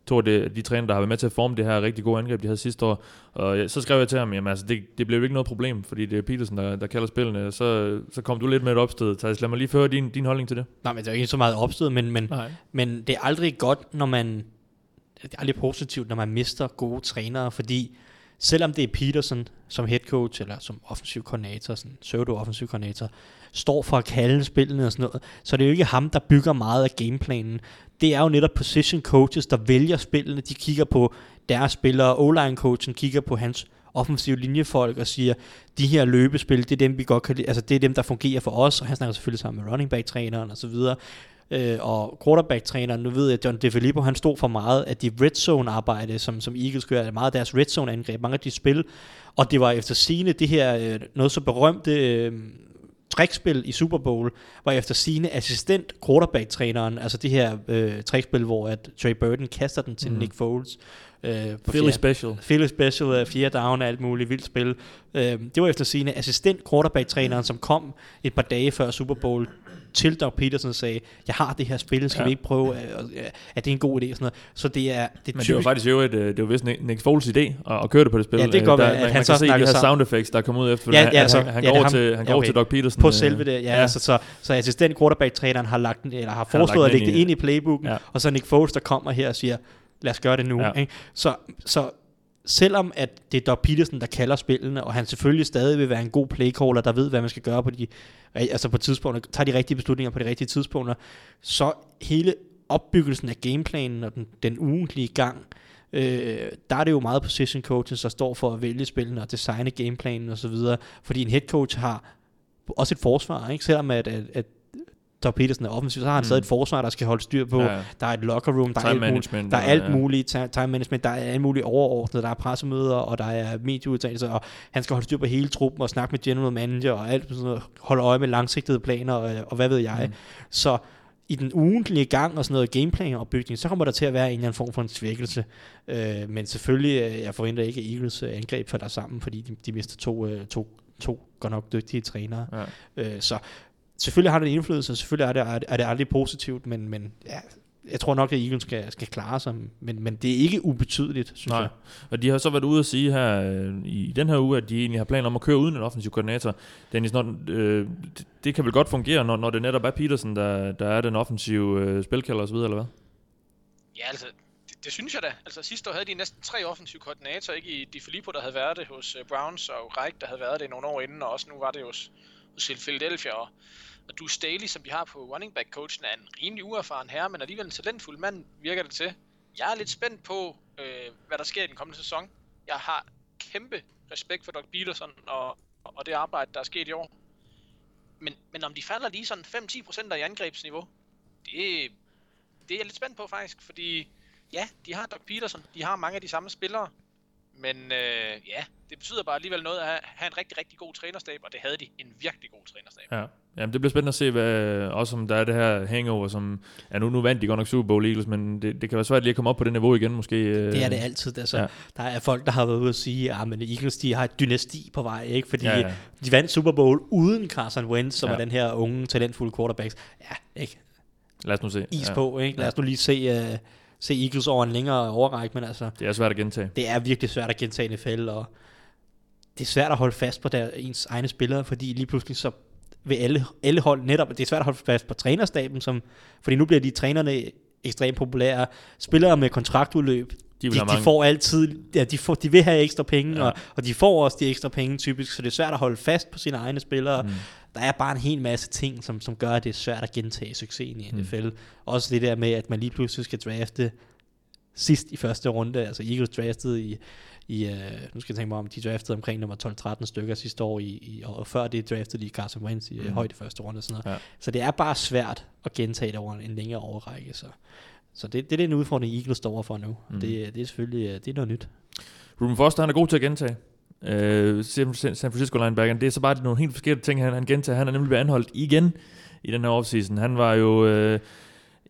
to af de, de træner, der har været med til at forme det her rigtig gode angreb, de havde sidste år. Og så skrev jeg til ham, jamen altså, det, det blev ikke noget problem, fordi det er Petersen, der, der kalder spillene. Så, så kom du lidt med et opstød. Så lad mig lige føre din, din holdning til det. Nej, men det er jo ikke så meget opstød, men, men, men det er aldrig godt, når man det er aldrig positivt, når man mister gode trænere, fordi selvom det er Peterson som head coach, eller som offensiv koordinator, sådan pseudo-offensiv koordinator, står for at kalde spillene og sådan noget, så det er jo ikke ham, der bygger meget af gameplanen. Det er jo netop position coaches, der vælger spillene. De kigger på deres spillere. O-line coachen kigger på hans offensive linjefolk og siger, de her løbespil, det er dem, vi godt kan altså det er dem, der fungerer for os, og han snakker selvfølgelig sammen med running back træneren og så videre øh, og quarterback-træneren, nu ved jeg, at John DeFilippo, han stod for meget af de red zone arbejde, som, som Eagles gør, meget af deres red zone angreb, mange af de spil, og det var efter sine det her, øh, noget så berømte øh, trækspil i Super Bowl, var efter sine assistent quarterback-træneren, altså det her øh, trækspil, hvor at Trey Burton kaster den til mm. Nick Foles, Øh, på Philly Special. Philly Special, uh, fjerde down og alt muligt vildt spil. Øh, det var efter sine assistent quarterback-træneren, som kom et par dage før Super Bowl til Doug Peterson og sagde, jeg har det her spil, skal ja. vi ikke prøve, uh, er det en god idé? Og sådan noget. Så det er, det er Men det var faktisk jo et, øh, det var vist Nick Foles idé at, at køre det på det spil. Ja, det går der, at man, han så kan se de her sound effects, der kommer ud efter. Ja, ja, altså, han, han, ja, går, til, han går okay. til Doug Peterson. På selve det, ja. ja. Altså, så, så assistent quarterback-træneren har, lagt, eller har foreslået at lægge det ind i playbooken, ja. og så Nick Foles, der kommer her og siger, lad os gøre det nu. Ja. Ikke? Så, så selvom at det er Doug Peterson, der kalder spillene, og han selvfølgelig stadig vil være en god playcaller, der ved, hvad man skal gøre på de, altså på tidspunkter, tager de rigtige beslutninger på de rigtige tidspunkter, så hele opbyggelsen af gameplanen og den, den ugentlige gang, øh, der er det jo meget position coaches, der står for at vælge spillene og designe gameplanen og så videre, fordi en head coach har også et forsvar, ikke? selvom at, at, at Doug Peterson er offensiv, så har han mm. stadig et forsvar, der skal holde styr på. Ja. Der er et locker room, der Time er alt, muligt, management, der er og- alt ja. muligt ti- time management, der er alt muligt overordnet, der er pressemøder, og der er medieudtalelser, og han skal holde styr på hele truppen og snakke med general manager og alt sådan noget, holde øje med langsigtede planer og, og hvad ved jeg. Mm. Så i den ugentlige gang og sådan noget gameplan opbygning, så kommer der til at være en eller anden form for en svækkelse. Øh, men selvfølgelig, øh, jeg forventer ikke, at Eagles øh, angreb falder sammen, fordi de, de mister to, øh, to, to godt nok dygtige trænere. Ja. Øh, så selvfølgelig har det en indflydelse, og selvfølgelig er det, er det, er det aldrig positivt, men, men ja, jeg tror nok, at Eagles skal, skal klare sig, men, men det er ikke ubetydeligt, synes Nej, jeg. og de har så været ude at sige her øh, i den her uge, at de egentlig har planer om at køre uden en offensiv koordinator. Dennis, når, øh, det, kan vel godt fungere, når, når det netop er Peterson, der, der er den offensive øh, spilkalder osv., eller hvad? Ja, altså, det, det synes jeg da. Altså sidste år havde de næsten tre offensive koordinatorer, ikke i Di Filippo, der havde været det hos uh, Browns, og Reich, der havde været det nogle år inden, og også nu var det hos, hos Philadelphia. Og, og Du Staley, som de har på running back coachen, er en rimelig uerfaren herre, men alligevel en talentfuld mand, virker det til. Jeg er lidt spændt på, øh, hvad der sker i den kommende sæson. Jeg har kæmpe respekt for Doc Peterson og, og det arbejde, der er sket i år. Men, men om de falder lige sådan 5-10% i angrebsniveau, det, det er jeg lidt spændt på faktisk, fordi ja, de har Doc Peterson, de har mange af de samme spillere, men øh, ja, det betyder bare alligevel noget at have, en rigtig, rigtig god trænerstab, og det havde de, en virkelig god trænerstab. Ja. Jamen, det bliver spændende at se, hvad, også om der er det her hangover, som... Ja, nu, nu vandt de godt nok Super Bowl Eagles, men det, det kan være svært lige at komme op på det niveau igen, måske. øh, Det er det altid. Altså, Ja. Der er folk, der har været ude og sige, at men Eagles de har et dynasti på vej, ikke? fordi Ja, ja, de vandt Super Bowl uden Carson Wentz, som Ja. er den her unge, talentfulde quarterback. Ja, ikke? Lad os nu se. Is ja. på. Ikke? Lad os nu lige se, uh, se Eagles over en længere overræk, men altså, Det er svært at gentage. det er virkelig svært at gentage NFL, og det er svært at holde fast på der, ens egne spillere, fordi lige pludselig så vil alle, alle hold netop, det er svært at holde fast på trænerstaben, som, fordi nu bliver de trænerne ekstremt populære. Spillere med kontraktudløb, De de, vil de, får altid, ja, de, får, de vil have ekstra penge, Ja. og, og de får også de ekstra penge typisk, så det er svært at holde fast på sine egne spillere. Mm. Mm. Der er bare en hel masse ting, som, som gør, at det er svært at gentage succesen i Mm. NFL. Også det der med, at man lige pludselig skal drafte sidst i første runde, altså Eagles draftede i, i uh, nu skal jeg tænke mig om, de draftede omkring nummer 12-13 stykker sidste år, i, i, og før det draftede de Carson Wentz i Mm. mm. højde første runde og sådan noget. Ja. Så det er bare svært at gentage det over en, en længere overrække, så, så det, det er den udfordring, Eagles står overfor nu. Mm. Det, det er selvfølgelig øh, det er noget nyt. Ruben Foster, han er god til at gentage. Øh, San Francisco linebackeren, det er så bare nogle helt forskellige ting, han, han gentager. Han er nemlig blevet anholdt igen i den her offseason. Han var jo... Øh,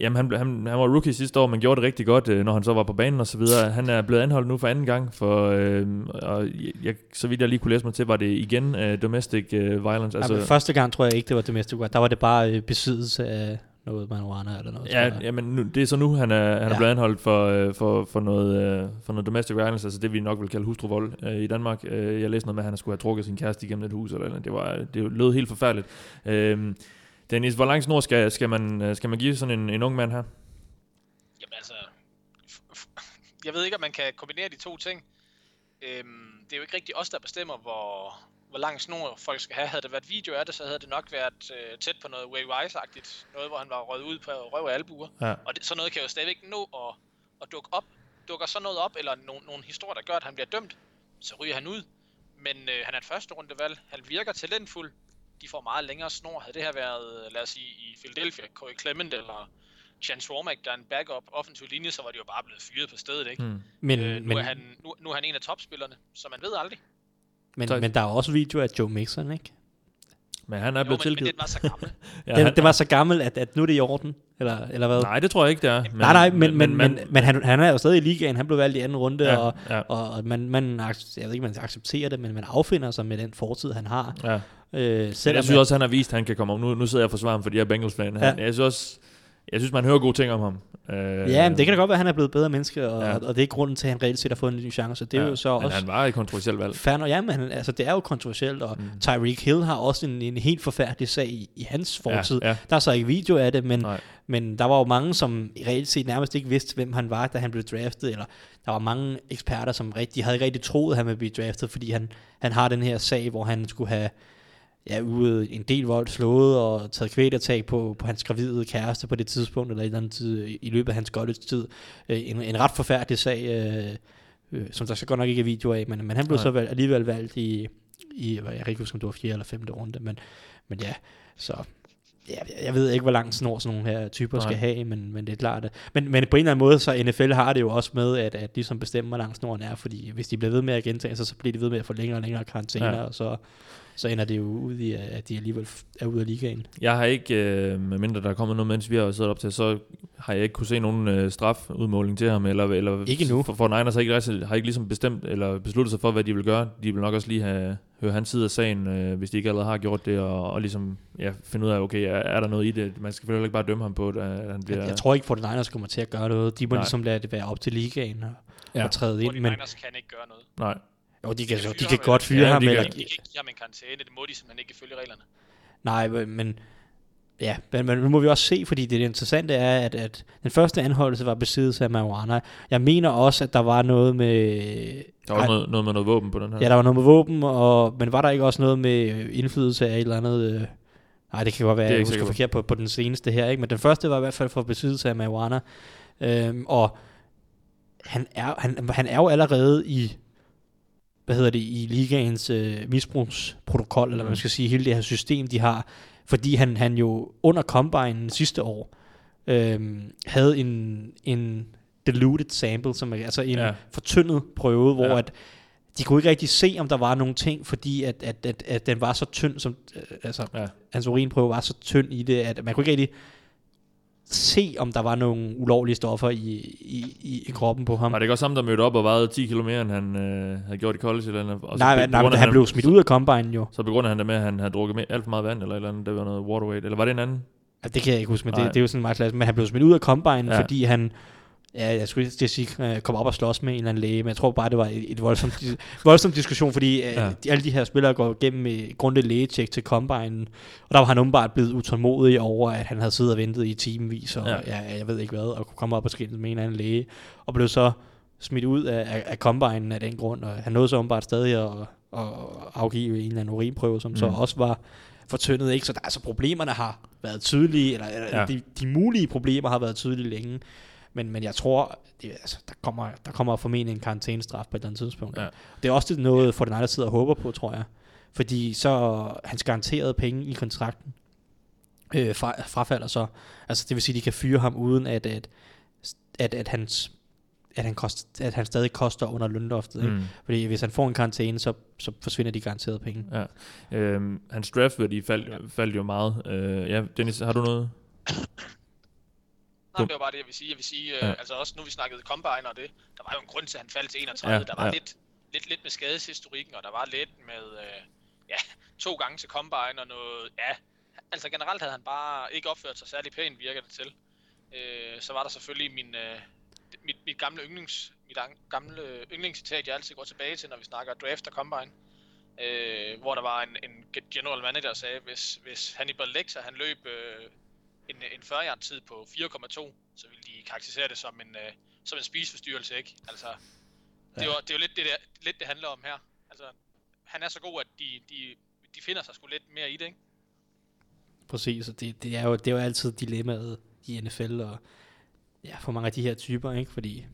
Jamen, han, han, han var rookie sidste år, men gjorde det rigtig godt, øh, når han så var på banen og så videre. Han er blevet anholdt nu for anden gang, for, øh, og jeg, så vidt jeg lige kunne læse mig til, var det igen øh, domestic øh, violence. Altså, Altså, første gang tror jeg ikke, det var domestic violence. Der var det bare øh, besiddelse af noget marijuana eller noget. ja, men nu, det er så nu, han er, han er Ja. blevet anholdt for, øh, for, for, noget, øh, for noget domestic violence, altså det vi nok vil kalde hustruvold øh, i Danmark. Øh, jeg læste noget med, at han skulle have trukket sin kæreste igennem et hus, eller noget. det, var, det lød helt forfærdeligt. Øh, Dennis, hvor lang snor skal, skal, man, øh, skal man give sådan en, en ung mand her? Jamen altså, jeg ved ikke, om man kan kombinere de to ting. Øhm, det er jo ikke rigtig os, der bestemmer, hvor, hvor lang snor folk skal have. Havde det været video af det, så havde det nok været øh, tæt på noget Way Wise-agtigt. Noget, hvor han var røget ud på røv og albuer. Ja. Og det, sådan noget kan jo stadigvæk nå at, at dukke op. Dukker så noget op, eller nogle, nogle historier, der gør, at han bliver dømt, så ryger han ud. Men øh, han er et første rundevalg. Han virker talentfuld. De får meget længere snor. Havde det her været, lad os sige, i Philadelphia, Corey Clement eller Chance Womack, der er en backup offensiv linje, så var de jo bare blevet fyret på stedet, ikke? Hmm. Men, øh, nu, men, er han, nu, nu er han en af topspillerne, så man ved aldrig. Men, Så- men der er også video af Joe Mixon, ikke? Men han er Jo, blevet men, men tilgivet. den var så gammel. Ja, Den, han, det var så gammel, at, at nu er det i orden, eller, eller hvad? Nej, det tror jeg ikke, det er. Men, nej, nej, men, men, men, men, han, han er jo stadig i ligaen, han blev valgt i anden runde, Ja, og, ja. og, og man, man, jeg ved ikke, man accepterer det, men man affinder sig med den fortid, han har. Ja. Øh, Men selvom jeg synes også, han har vist, at han kan komme om. Nu, nu sidder jeg og forsvarer ham, fordi jeg er Bengals fan. Han, Ja. Jeg synes også, jeg synes, man hører gode ting om ham. Øh, Ja, men det kan da godt være, at han er blevet bedre menneske, og, Ja. og det er grunden til, at han reelt set har fået en ny chance. Det er ja, jo så men også han var et kontroversielt valg. fair. Ja, men han- altså, det er jo kontroversielt, og Mm. Tyreek Hill har også en, en helt forfærdelig sag i, i hans fortid. Ja, ja. Der er så ikke video af det, men, Nej. men der var jo mange, som reelt set nærmest ikke vidste, hvem han var, da han blev draftet, eller der var mange eksperter, som rigtig, havde ikke rigtig troet, at han ville blive draftet, fordi han, han har den her sag, hvor han skulle have ja, ude en del vold slået og taget kvælertag på, på hans gravide kæreste på det tidspunkt, eller eller andet tid, i løbet af hans tid. Øh, en, en ret forfærdelig sag, øh, øh, som der så godt nok ikke er video af, men, men han blev Nej. så valg, alligevel valgt i, i jeg kan ikke huske, om det var 4. eller 5. runde, men, men ja, så ja, jeg ved ikke, hvor lang snor sådan nogle her typer Nej. skal have, men, men det er klart. Men, men på en eller anden måde, så NFL har det jo også med, at, at de som bestemmer, hvor lang snoren er, fordi hvis de bliver ved med at gentage sig, så bliver de ved med at få længere og længere karantæner, ja. og så, så ender det jo ud i, at de alligevel er ude af ligaen. Jeg har ikke, øh, medmindre der er kommet noget, mens vi har siddet op til, så har jeg ikke kunne se nogen øh, strafudmåling til ham, eller, eller ikke nu. For, for Niners har ikke, har ikke ligesom bestemt, eller besluttet sig for, hvad de vil gøre. De vil nok også lige have, høre hans side af sagen, øh, hvis de ikke allerede har gjort det, og, og ligesom ja, finde ud af, okay, er, er der noget i det? Man skal selvfølgelig ikke bare dømme ham på, at han bliver... Jeg, jeg tror ikke, at Niners kommer til at gøre noget. De må Nej. ligesom lade det være op til ligaen og, ja. og træde ind. Men Niners kan ikke gøre noget. Nej. Jo, de kan, de, de kan godt fyre ja, ham. De eller, kan, de kan ikke give ham en karantæne, det må de simpelthen ikke følge reglerne. Nej, men Ja, men, men nu må vi også se, fordi det interessante er, at, at den første anholdelse var besiddelse af marijuana. Jeg mener også, at der var noget med... Der var ej, noget, noget med noget våben på den her. Ja, der var noget med våben, og, men var der ikke også noget med indflydelse af et eller andet... Øh, nej, det kan godt være, at jeg husker forkert på, på den seneste her, ikke? men den første var i hvert fald for besiddelse af marijuana. Øhm, og han er, han, han er jo allerede i hvad hedder det, i ligaens øh, misbrugsprotokol, eller man mm. skal sige, hele det her system, de har, fordi han, han jo under Combine sidste år øh, havde en, en diluted sample, som er, altså en ja. fortyndet prøve, hvor ja. at de kunne ikke rigtig se, om der var nogle ting, fordi at, at, at, at den var så tynd, som, øh, altså ja. hans urinprøve var så tynd i det, at man kunne ikke rigtig se, om der var nogle ulovlige stoffer i, i, i, i kroppen på ham. Var det ikke også ham, der mødte op og vejede 10 km end han øh, havde gjort i college? Eller andet? Og nej, nej, han, han blev smidt ud af combine jo. Så begrunder han det med, at han havde drukket med alt for meget vand, eller, eller andet, det var noget waterweight, eller var det en anden? Ja, det kan jeg ikke huske, men det, det, er jo sådan meget klasse. Men han blev smidt ud af combine, ja. fordi han ja, jeg skulle ikke sige, uh, komme op og slås med en eller anden læge, men jeg tror bare, det var et, et voldsomt, voldsomt diskussion, fordi uh, ja. de, alle de her spillere går igennem et grundigt lægetjek til Combine, og der var han umiddelbart blevet utålmodig over, at han havde siddet og ventet i timevis, og ja. Ja, jeg ved ikke hvad, og kunne komme op og skille med en eller anden læge, og blev så smidt ud af, af, af Combine af den grund, og han nåede så umiddelbart stadig at, at afgive en eller anden urinprøve, som mm. så også var fortyndet, ikke? Så der, altså problemerne har været tydelige, eller, eller ja. de, de mulige problemer har været tydelige længe. Men, men jeg tror, det, altså, der, kommer, der kommer formentlig en karantænestraf på et eller andet tidspunkt. Ja. Det er også noget, for den andre side håber på, tror jeg. Fordi så hans garanterede penge i kontrakten øh, fra, frafalder så. Altså det vil sige, at de kan fyre ham uden at, at, at, at hans at han, kost, at han stadig koster under lønloftet. Mm. Ikke? Fordi hvis han får en karantæne, så, så forsvinder de garanterede penge. Ja. Øhm, hans draftværdi faldt, faldt jo meget. Øh, ja, Dennis, har du noget? Nej, det var bare det, jeg vil sige. Jeg vil sige, øh, ja. øh, altså også nu vi snakkede Combine og det, der var jo en grund til, at han faldt til 31. Ja, der var ja. lidt, lidt, lidt med skadeshistorikken, og der var lidt med, øh, ja, to gange til Combine og noget, ja, altså generelt havde han bare ikke opført sig særlig pænt, virker det til. Øh, så var der selvfølgelig min, øh, mit, mit gamle yndlings, mit gamle yndlingscitat, jeg altid går tilbage til, når vi snakker draft og Combine. Øh, hvor der var en, en general manager, der sagde, hvis, hvis Hannibal Lecter, han løb øh, en, en 40 tid på 4,2, så vil de karakterisere det som en, uh, som en spiseforstyrrelse, ikke? Altså, det, er jo, det er jo lidt det, der, lidt det handler om her. Altså, han er så god, at de, de, de finder sig sgu lidt mere i det, ikke? Præcis, og det, det, er jo, det er jo altid dilemmaet i NFL, og ja, for mange af de her typer, ikke? Fordi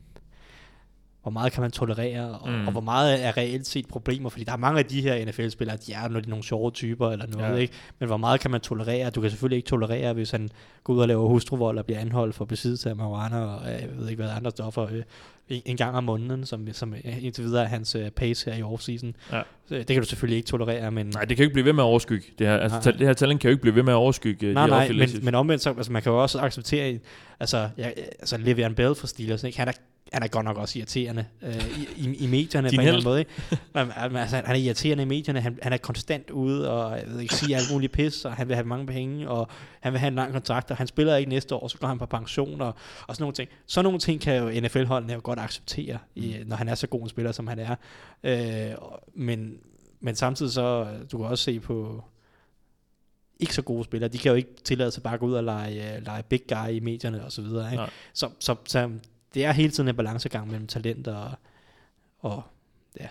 hvor meget kan man tolerere, og, mm. og hvor meget er reelt set problemer, fordi der er mange af de her NFL-spillere, de er nogle sjove typer eller noget, ja. ikke? men hvor meget kan man tolerere? Du kan selvfølgelig ikke tolerere, hvis han går ud og laver hustruvold og bliver anholdt for besiddelse af marijuana og jeg ved ikke hvad andre stoffer øh, en gang om måneden, som, som indtil videre er hans øh, pace her i offseason. Ja. Så, det kan du selvfølgelig ikke tolerere, men... Nej, det kan jo ikke blive ved med at overskygge. Det her, altså, nej. det her talent kan jo ikke blive ved med at overskygge øh, nej, de nej, men, men omvendt, så, altså, man kan jo også acceptere, altså, ja, altså Le'Veon Bell for Steelers, ikke? han er han er godt nok også irriterende øh, i, i, i medierne Din på en eller anden måde. Ikke? Men, altså, han er irriterende i medierne, han, han er konstant ude og jeg ved ikke, siger alt muligt pis, og han vil have mange penge, og han vil have en lang kontrakt, og han spiller ikke næste år, så går han på pension, og, og sådan nogle ting. Så nogle ting kan jo NFL-holdene jo godt acceptere, i, mm. når han er så god en spiller, som han er. Øh, men, men samtidig så, du kan også se på, ikke så gode spillere, de kan jo ikke tillade sig bare at gå ud og lege, uh, lege big guy i medierne og så videre. Ikke? Så, så, så det er hele tiden en balancegang mellem talent og, og ja,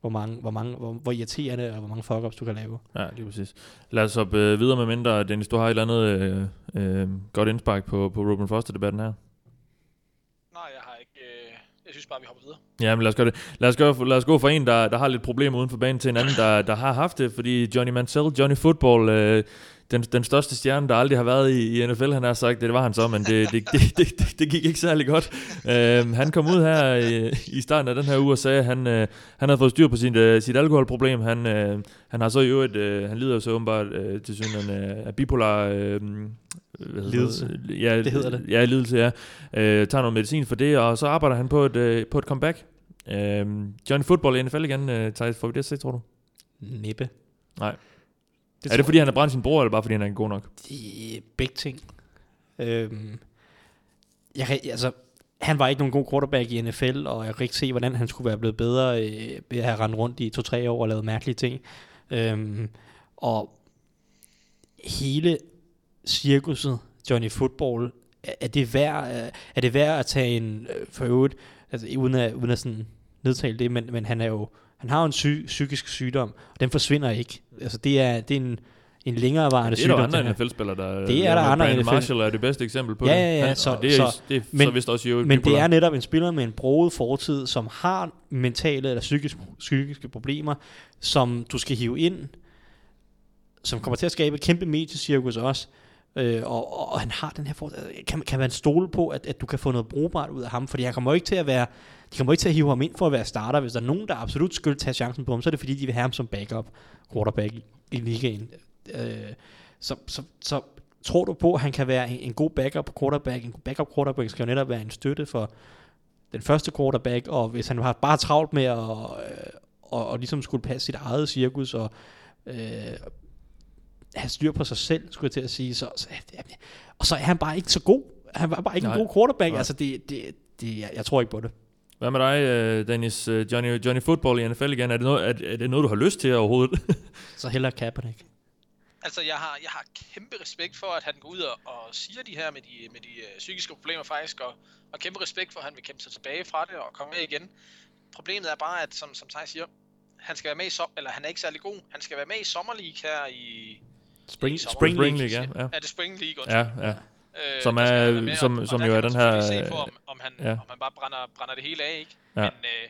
hvor, mange, hvor, mange, hvor, hvor irriterende og hvor mange fuck-ups du kan lave. Ja, lige præcis. Lad os hoppe øh, videre med mindre, Dennis, du har et eller andet øh, øh, godt indspark på, på Ruben Foster-debatten her. Nej, jeg har ikke... Øh, jeg synes bare, vi hopper videre. Ja, men lad os gøre det. Lad os, gøre, lad os gå fra en, der, der har lidt problemer uden for banen, til en anden, der, der har haft det, fordi Johnny Mansell, Johnny Football, øh, den, den største stjerne, der aldrig har været i, i NFL, han har sagt, det, det var han så, men det, det, det, det, det, det gik ikke særlig godt. Øh, han kom ud her i, i starten af den her uge og sagde, at han, øh, han havde fået styr på sin, øh, sit alkoholproblem. Han, øh, han har så i øvrigt, øh, han lider jo så åbenbart øh, til synden øh, af bipolar... Øh, hvad hedder Lidelse. det? Ja, Det hedder det. Ja, lidelse, ja. Øh, tager noget medicin for det, og så arbejder han på et, øh, på et comeback. Øh, Johnny Football i NFL igen, øh, Thijs, får vi det at se, tror du? Næppe. Nej. Det er det fordi, han har brændt sin bror, eller bare fordi, han er god nok? De, begge ting. Øhm, jeg kan, altså, han var ikke nogen god quarterback i NFL, og jeg kan ikke se, hvordan han skulle være blevet bedre øh, ved at have rendt rundt i to-tre år og lavet mærkelige ting. Øhm, og hele cirkuset, Johnny Football, er, er det værd, er, det værd at tage en, øh, for øvrigt, altså uden at, uden at sådan nedtale det, men, men han er jo, han har jo en psy- psykisk sygdom, og den forsvinder ikke. Altså det er, det er en, en længerevarende Det er der sygdom. jo andre. NFL-spillere, der... Det er der andre Brandon NFL. Marshall er det bedste eksempel på Ja, det. ja, ja, Han- så- og det er, så- det er men- så vist også øvrigt Men det er netop en spiller med en broet fortid, som har mentale eller psykiske, psykiske problemer, som du skal hive ind, som kommer til at skabe et kæmpe mediecirkus også. Øh, og, og, han har den her for, øh, kan, kan man stole på, at, at du kan få noget brugbart ud af ham, fordi han kommer ikke til at være, de kommer ikke til at hive ham ind for at være starter. Hvis der er nogen, der absolut skulle tage chancen på ham, så er det fordi, de vil have ham som backup quarterback i, i ligaen. Øh, så, så, så tror du på, at han kan være en, en god backup quarterback? En backup quarterback skal jo netop være en støtte for den første quarterback, og hvis han har bare travlt med at og, og, og ligesom skulle passe sit eget cirkus og øh, have styr på sig selv, skulle jeg til at sige, så, så og så er han bare ikke så god. Han var bare ikke Nej. en god quarterback. Nej. Altså det, det, det, jeg, jeg tror ikke på det. Hvad med dig, øh, Dennis? Øh, Johnny, Johnny Football i NFL igen. Er det, noget, er, er det noget, du har lyst til overhovedet? Så hellere Kaepernick. Altså, jeg har, jeg har kæmpe respekt for, at han går ud og, og siger de her med de, med de øh, psykiske problemer faktisk, og, og kæmpe respekt for, at han vil kæmpe sig tilbage fra det og komme med igen. Problemet er bare, at som, som Thijs siger, han skal være med i som, eller han er ikke særlig god. Han skal være med i League her i... Spring, i sommer. Spring, Spring League. League, ja. ja. Er det Spring League? Ja, ja. Øh, Som er- med, som- og, som og jo er den her, Se på, øh, om, om, han, ja. om han bare brænder, brænder det hele af, ikke? Ja. Men øh,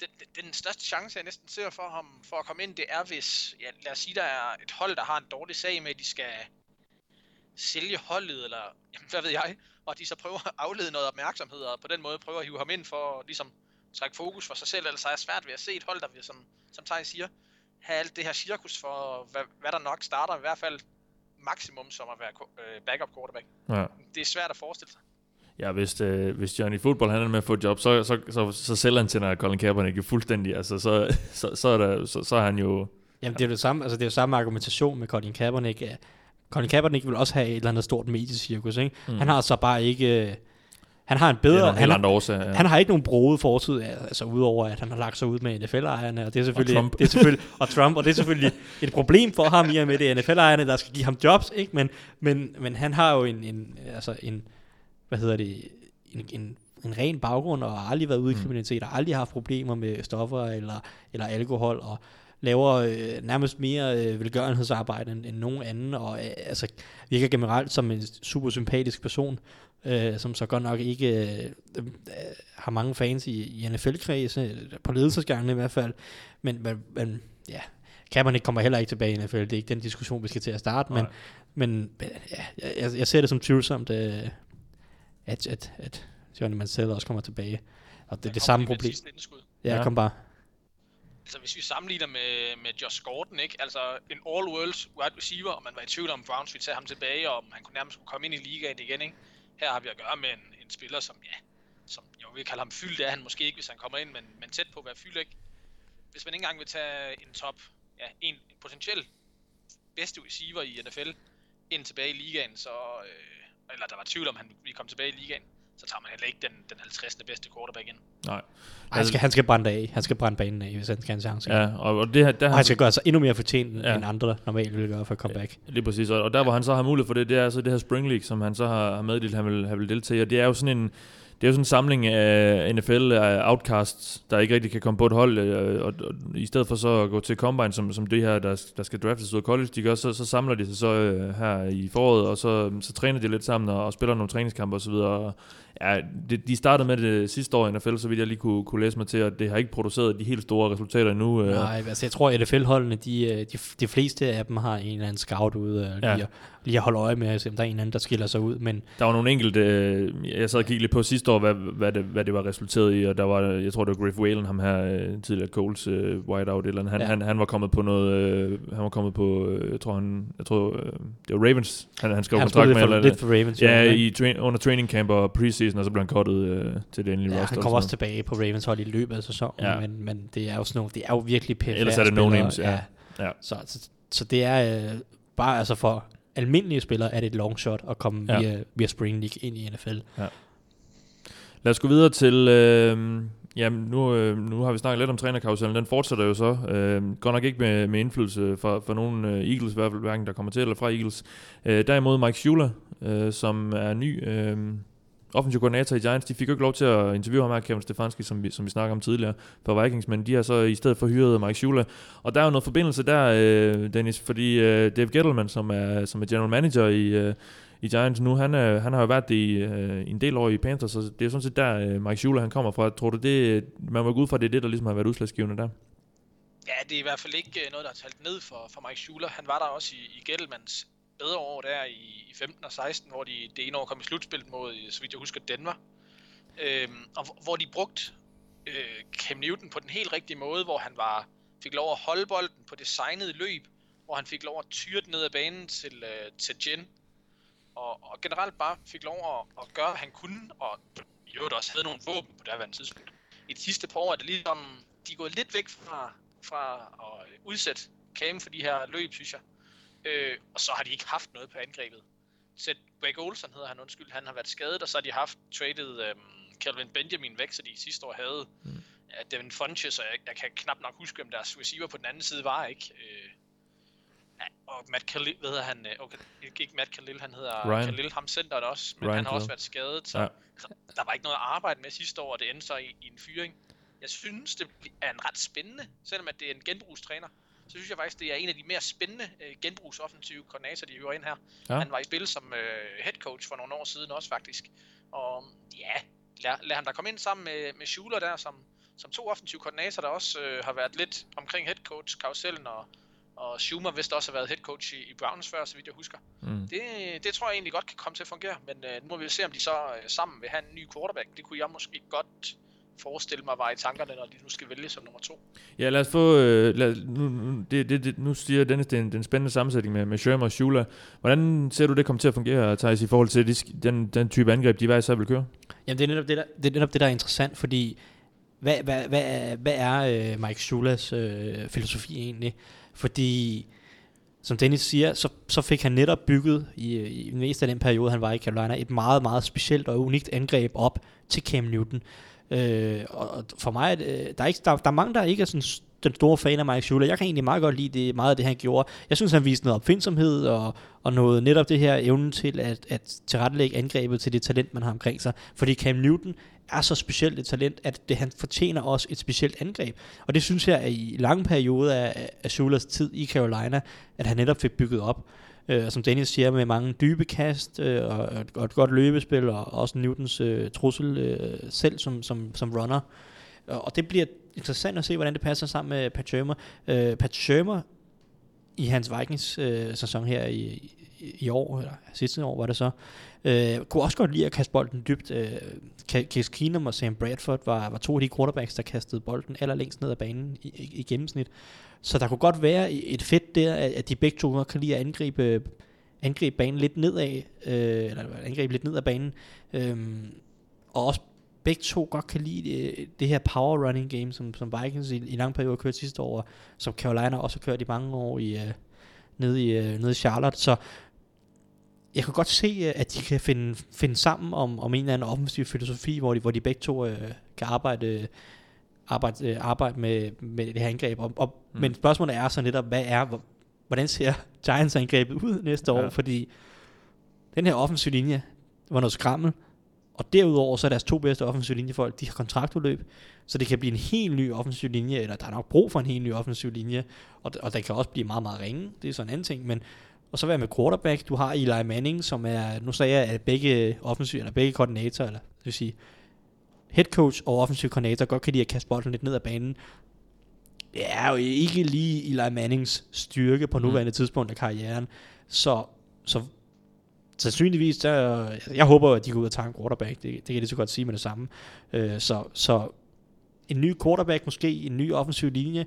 den, den, største chance, jeg næsten ser for ham for at komme ind, det er, hvis, ja, lad os sige, der er et hold, der har en dårlig sag med, at de skal sælge holdet, eller jamen, hvad ved jeg, og de så prøver at aflede noget opmærksomhed, og på den måde prøver at hive ham ind for at ligesom trække fokus for sig selv, ellers er jeg svært ved at se et hold, der vil, som, som Thijs siger, have alt det her cirkus for, hvad, hvad der nok starter i hvert fald maksimum som at være øh, backup quarterback. ja. Det er svært at forestille sig. Ja, hvis, øh, hvis Johnny Football han er med at få et job, så, så, så, så sælger han til, når Colin Kaepernick jo fuldstændig. Altså, så, så, så, er der, så, så er han jo... Jamen, det er jo det samme, altså det er jo samme argumentation med Colin Kaepernick. Colin Kaepernick vil også have et eller andet stort mediecirkus, ikke? Mm. Han har så bare ikke... Han har en bedre... han, har, årsager. Ja. han har ikke nogen broet fortid, altså udover at han har lagt sig ud med NFL-ejerne, og det er selvfølgelig, Og Trump. det er selvfølgelig, og Trump, og det er selvfølgelig et problem for ham i og med det er NFL-ejerne, der skal give ham jobs, ikke? Men, men, men han har jo en, en, altså en, hvad hedder det, en, en, en ren baggrund, og har aldrig været ude i kriminalitet, og aldrig haft problemer med stoffer eller, eller alkohol, og laver øh, nærmest mere øh, velgørenhedsarbejde end, end nogen anden, og øh, altså, virker generelt som en super sympatisk person, øh, som så godt nok ikke øh, øh, har mange fans i, i NFL-kredse, på ledelsesgangen i hvert fald, men, men, men ja, kan man ikke kommer heller ikke tilbage i NFL, det er ikke den diskussion, vi skal til at starte, men, Nej. men men ja, jeg, jeg ser det som tvivlsomt, øh, at, at, at Johnny Mansell også kommer tilbage, og det er det samme problem. Ja, Ja. kom bare. Altså hvis vi sammenligner med, med Josh Gordon, ikke? Altså en all-world wide receiver, og man var i tvivl om Browns ville tage ham tilbage, og om han kunne nærmest kunne komme ind i ligaen igen, ikke? Her har vi at gøre med en, en spiller, som ja, som jeg vil kalde ham fyldt, er han måske ikke, hvis han kommer ind, men, men tæt på at være fyldt, ikke? Hvis man ikke engang vil tage en top, ja, en, en potentiel bedste receiver i NFL ind tilbage i ligaen, så, øh, eller der var tvivl om, han ville komme tilbage i ligaen, så tager man heller ikke den, den 50. bedste quarterback ind. Nej. Han skal, han skal brænde af. Han skal brænde banen af, hvis han skal have en chance. Ja, og, og det, her- der Og har han skal gøre sig endnu mere fortjent, Ja. end andre normalt ville gøre for at komme back. Lige præcis, og, og der hvor han så har mulighed for det, det er så det her Spring League, som han så har, har meddelt, han vil, han vil deltage i, og det er jo sådan en, det er jo sådan en samling af NFL af outcasts, der ikke rigtig kan komme på et hold, øh, og, og, i stedet for så at gå til Combine, som, som det her, der, der skal draftes ud af college, de gør, så, så samler de sig så øh, her i foråret, og så, så træner de lidt sammen og, og spiller nogle træningskampe osv., og Ja, det, de startede med det sidste år i NFL, så vidt jeg lige kunne, kunne læse mig til, at det har ikke produceret de helt store resultater endnu. øh. Nej, altså jeg tror, at NFL-holdene, de, øh, de, de fleste af dem har en eller anden scout ude, øh, lige, Ja. At, lige at holde øje med, om der er en eller anden, der skiller sig ud. Men Der var nogle enkelte, øh, jeg sad og kiggede lidt på sidste år, hvad, hvad, det, hvad det var resulteret i, og der var, jeg tror det var Griff Whalen, ham her øh, tidligere Coles øh, whiteout, eller andet. han, Ja. ja. han, han var kommet på noget, øh, han var kommet på, øh, jeg tror han, jeg tror, øh, det var Ravens, han, han skrev han kontrakt med, lidt for, eller, lidt for Ravens. ja, jo, i train, under training camp og preseason, og så blev han cuttet øh, til det endelige Ja, roster. han kommer også tilbage på Ravens hold i løbet af sæsonen, ja. Ja. men, men det er jo sådan nogle, det er jo virkelig pænt. Ellers er det no-names, ja. Ja. Så, så, så det er øh, bare altså for almindelige spillere er det et long shot at komme Ja. via, via Spring League ind i NFL. Lad os gå videre til... Øh, jamen, nu, øh, nu har vi snakket lidt om trænerkarusellen. Den fortsætter jo så. Øh, godt nok ikke med, med indflydelse for, for nogen øh, Eagles, i hvert fald hverken der kommer til eller fra Eagles. Øh, derimod Mike Shula, øh, som er ny øh, offensiv koordinator i Giants. De fik jo ikke lov til at interviewe ham her, Kevin Stefanski, som vi, som vi snakker om tidligere for Vikings, men de har så i stedet for hyret Mike Shula. Og der er jo noget forbindelse der, øh, Dennis, fordi øh, Dave Gettleman, som er, som er general manager i... Øh, i Giants nu. Han, øh, han har jo været det i, øh, en del år i Panthers, så det er sådan set der, øh, Mike Shula han kommer fra. Tror du det, øh, man må gå ud fra, at det er det, der ligesom har været udslagsgivende der? Ja, det er i hvert fald ikke øh, noget, der er talt ned for, for Mike Schuler. Han var der også i, i Gettlemans bedre år der i, i 15 og 16, hvor de det ene år kom i slutspillet mod, øh, så vidt jeg husker, Denver. Øhm, og hvor- de brugte øh, Cam Newton på den helt rigtige måde, hvor han var fik lov at holde bolden på designet løb, hvor han fik lov at tyre den ned ad banen til, øh, til Jen. Og, og generelt bare fik lov at, at gøre, hvad han kunne, og i øvrigt også havde nogle våben på det tidspunkt. I de sidste par år er det ligesom, de er gået lidt væk fra, fra at udsætte Cam for de her løb, synes jeg. Øh, og så har de ikke haft noget på angrebet. Sæt Greg Olsen hedder han, undskyld, han har været skadet, og så har de haft traded øhm, Calvin Benjamin væk, så de sidste år havde mm. ja, Devin Funches, og jeg, jeg kan knap nok huske, om deres receiver på den anden side var, ikke? Øh, ja, og Matt Khalil, hvad hedder han? øh, Okay, ikke Matt Khalil, han hedder Ryan. Khalil, ham centeren også, men Ryan han har også Khalil. været skadet, så, Ja. så der var ikke noget at arbejde med sidste år, og det endte så i, i en fyring. Jeg synes, det er en ret spændende, selvom at det er en genbrugstræner, så synes jeg faktisk, det er en af de mere spændende øh, genbrugsoffensive koordinatorer, de hører ind her. Ja. Han var i spil som øh, head coach for nogle år siden også faktisk. Og ja, lad, lad ham da komme ind sammen med, med Schuler der, som, som to offensive koordinatorer, der også øh, har været lidt omkring head coach karusellen, og, og Schumer vist også har været head coach i, i Browns før, så vidt jeg husker. Mm. Det, det tror jeg egentlig godt kan komme til at fungere, men øh, nu må vi se, om de så øh, sammen vil have en ny quarterback. Det kunne jeg måske godt forestille mig var i tankerne, når de nu skal vælge som nummer to. Ja, lad os få... Øh, lad, nu, nu, det, det, det, nu siger Dennis, det er en, det er en spændende sammensætning med, med Shermer og Shula. Hvordan ser du det komme til at fungere, Thijs, i forhold til de, den, den type angreb, de hver især vil køre? Jamen det er netop det, der, det, er netop det, der er interessant, fordi hvad, hvad, hvad, er, hvad er øh, Mike Schulas øh, filosofi egentlig? Fordi, som Dennis siger, så, så fik han netop bygget i, i mest af den periode, han var i Carolina, et meget, meget specielt og unikt angreb op til Cam Newton. Øh, og for mig, øh, der er, ikke, der, der er mange, der ikke er sådan den store fan af Mike Shula. Jeg kan egentlig meget godt lide det, meget af det, han gjorde. Jeg synes, han viste noget opfindsomhed og, og noget netop det her evne til at, at tilrettelægge angrebet til det talent, man har omkring sig. Fordi Cam Newton er så specielt et talent, at det, han fortjener også et specielt angreb. Og det synes jeg, at i lange perioder af, af Schulers tid i Carolina, at han netop fik bygget op. Øh, som Dennis siger, med mange dybe kast øh, og, og, et, og et godt løbespil, og også Newtons øh, trussel øh, selv som, som, som runner. Og, det bliver interessant at se, hvordan det passer sammen med Pat Schirmer. Øh, Pat Schirmer i hans Vikings øh, sæson her i, i, år, eller sidste år var det så, øh, kunne også godt lide at kaste bolden dybt. Øh, Case Keenum og Sam Bradford var, var to af de quarterbacks, der kastede bolden allerlængst ned ad banen i, i, i gennemsnit. Så der kunne godt være et fedt der, at de begge to kan lide at angribe, angribe banen lidt nedad, øh, eller angribe lidt ned ad banen. øh, og også begge to godt kan lide det, det her power running game, som, som Vikings i, i lang periode kørte sidste år, som Carolina også har kørt i mange år i, øh, nede, i, øh, nede i Charlotte. Så jeg kan godt se, øh, at de kan finde, finde sammen om, om en eller anden offensiv filosofi, hvor de, hvor de begge to øh, kan arbejde, arbejde, øh, arbejde med, med det her angreb. Og, og, Mm. Men spørgsmålet er så netop, hvad er, hvor- hvordan ser Giants angrebet ud næste år? Ja. Fordi den her offensiv linje var noget skrammel, Og derudover så er deres to bedste offensive linjefolk, de har kontraktudløb, så det kan blive en helt ny offensiv linje, eller der er nok brug for en helt ny offensiv linje, og, og der kan også blive meget, meget ringe, det er sådan en anden ting, men og så være med quarterback, du har Eli Manning, som er, nu sagde jeg, at begge offensiv, eller begge koordinatorer, eller det vil sige, head coach og offensiv koordinator godt kan lide at kaste bolden lidt ned ad banen. Det er jo ikke lige Eli Mannings styrke på nuværende mm. tidspunkt af karrieren. Så, så sandsynligvis, der, jeg håber, at de går ud og tager en quarterback. Det, det kan jeg lige så godt sige med det samme. Øh, så, så en ny quarterback måske, en ny offensiv linje.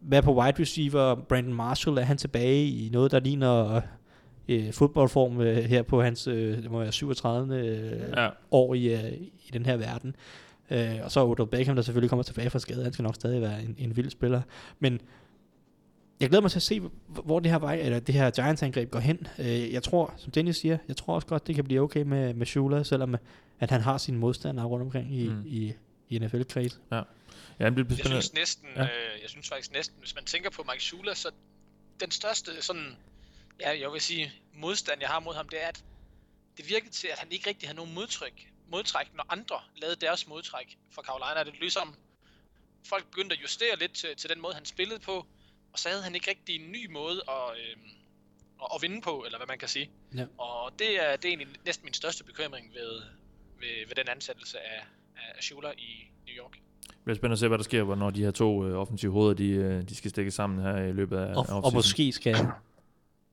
Hvad på wide receiver? Brandon Marshall, er han tilbage i noget, der ligner øh, fodboldform øh, her på hans øh, det må være 37. Øh, ja. år i, øh, i den her verden. Øh, og så er Odell Beckham, der selvfølgelig kommer tilbage fra skade. Han skal nok stadig være en, en vild spiller. Men jeg glæder mig til at se, hvor det her, vej, eller det her Giants-angreb går hen. Øh, jeg tror, som Dennis siger, jeg tror også godt, det kan blive okay med, med Shula, selvom at han har sine modstandere rundt omkring i, mm. i, i NFL-kreds. Ja. Ja, det bliver jeg synes næsten, ja. øh, jeg synes faktisk næsten, hvis man tænker på Mike Shula, så den største sådan, ja, jeg vil sige, modstand, jeg har mod ham, det er, at det virkede til, at han ikke rigtig har nogen modtryk, modtræk, når andre lavede deres modtræk fra Carolina. Det er ligesom, folk begyndte at justere lidt til, til den måde, han spillede på, og så havde han ikke rigtig en ny måde at, øh, at vinde på, eller hvad man kan sige. Ja. Og det er, det er egentlig næsten min største bekymring ved, ved, ved den ansættelse af, af Schuler i New York. Det bliver spændende at se, hvad der sker, når de her to øh, offensive hoveder, de, øh, de skal stikke sammen her i løbet af Og, og måske skal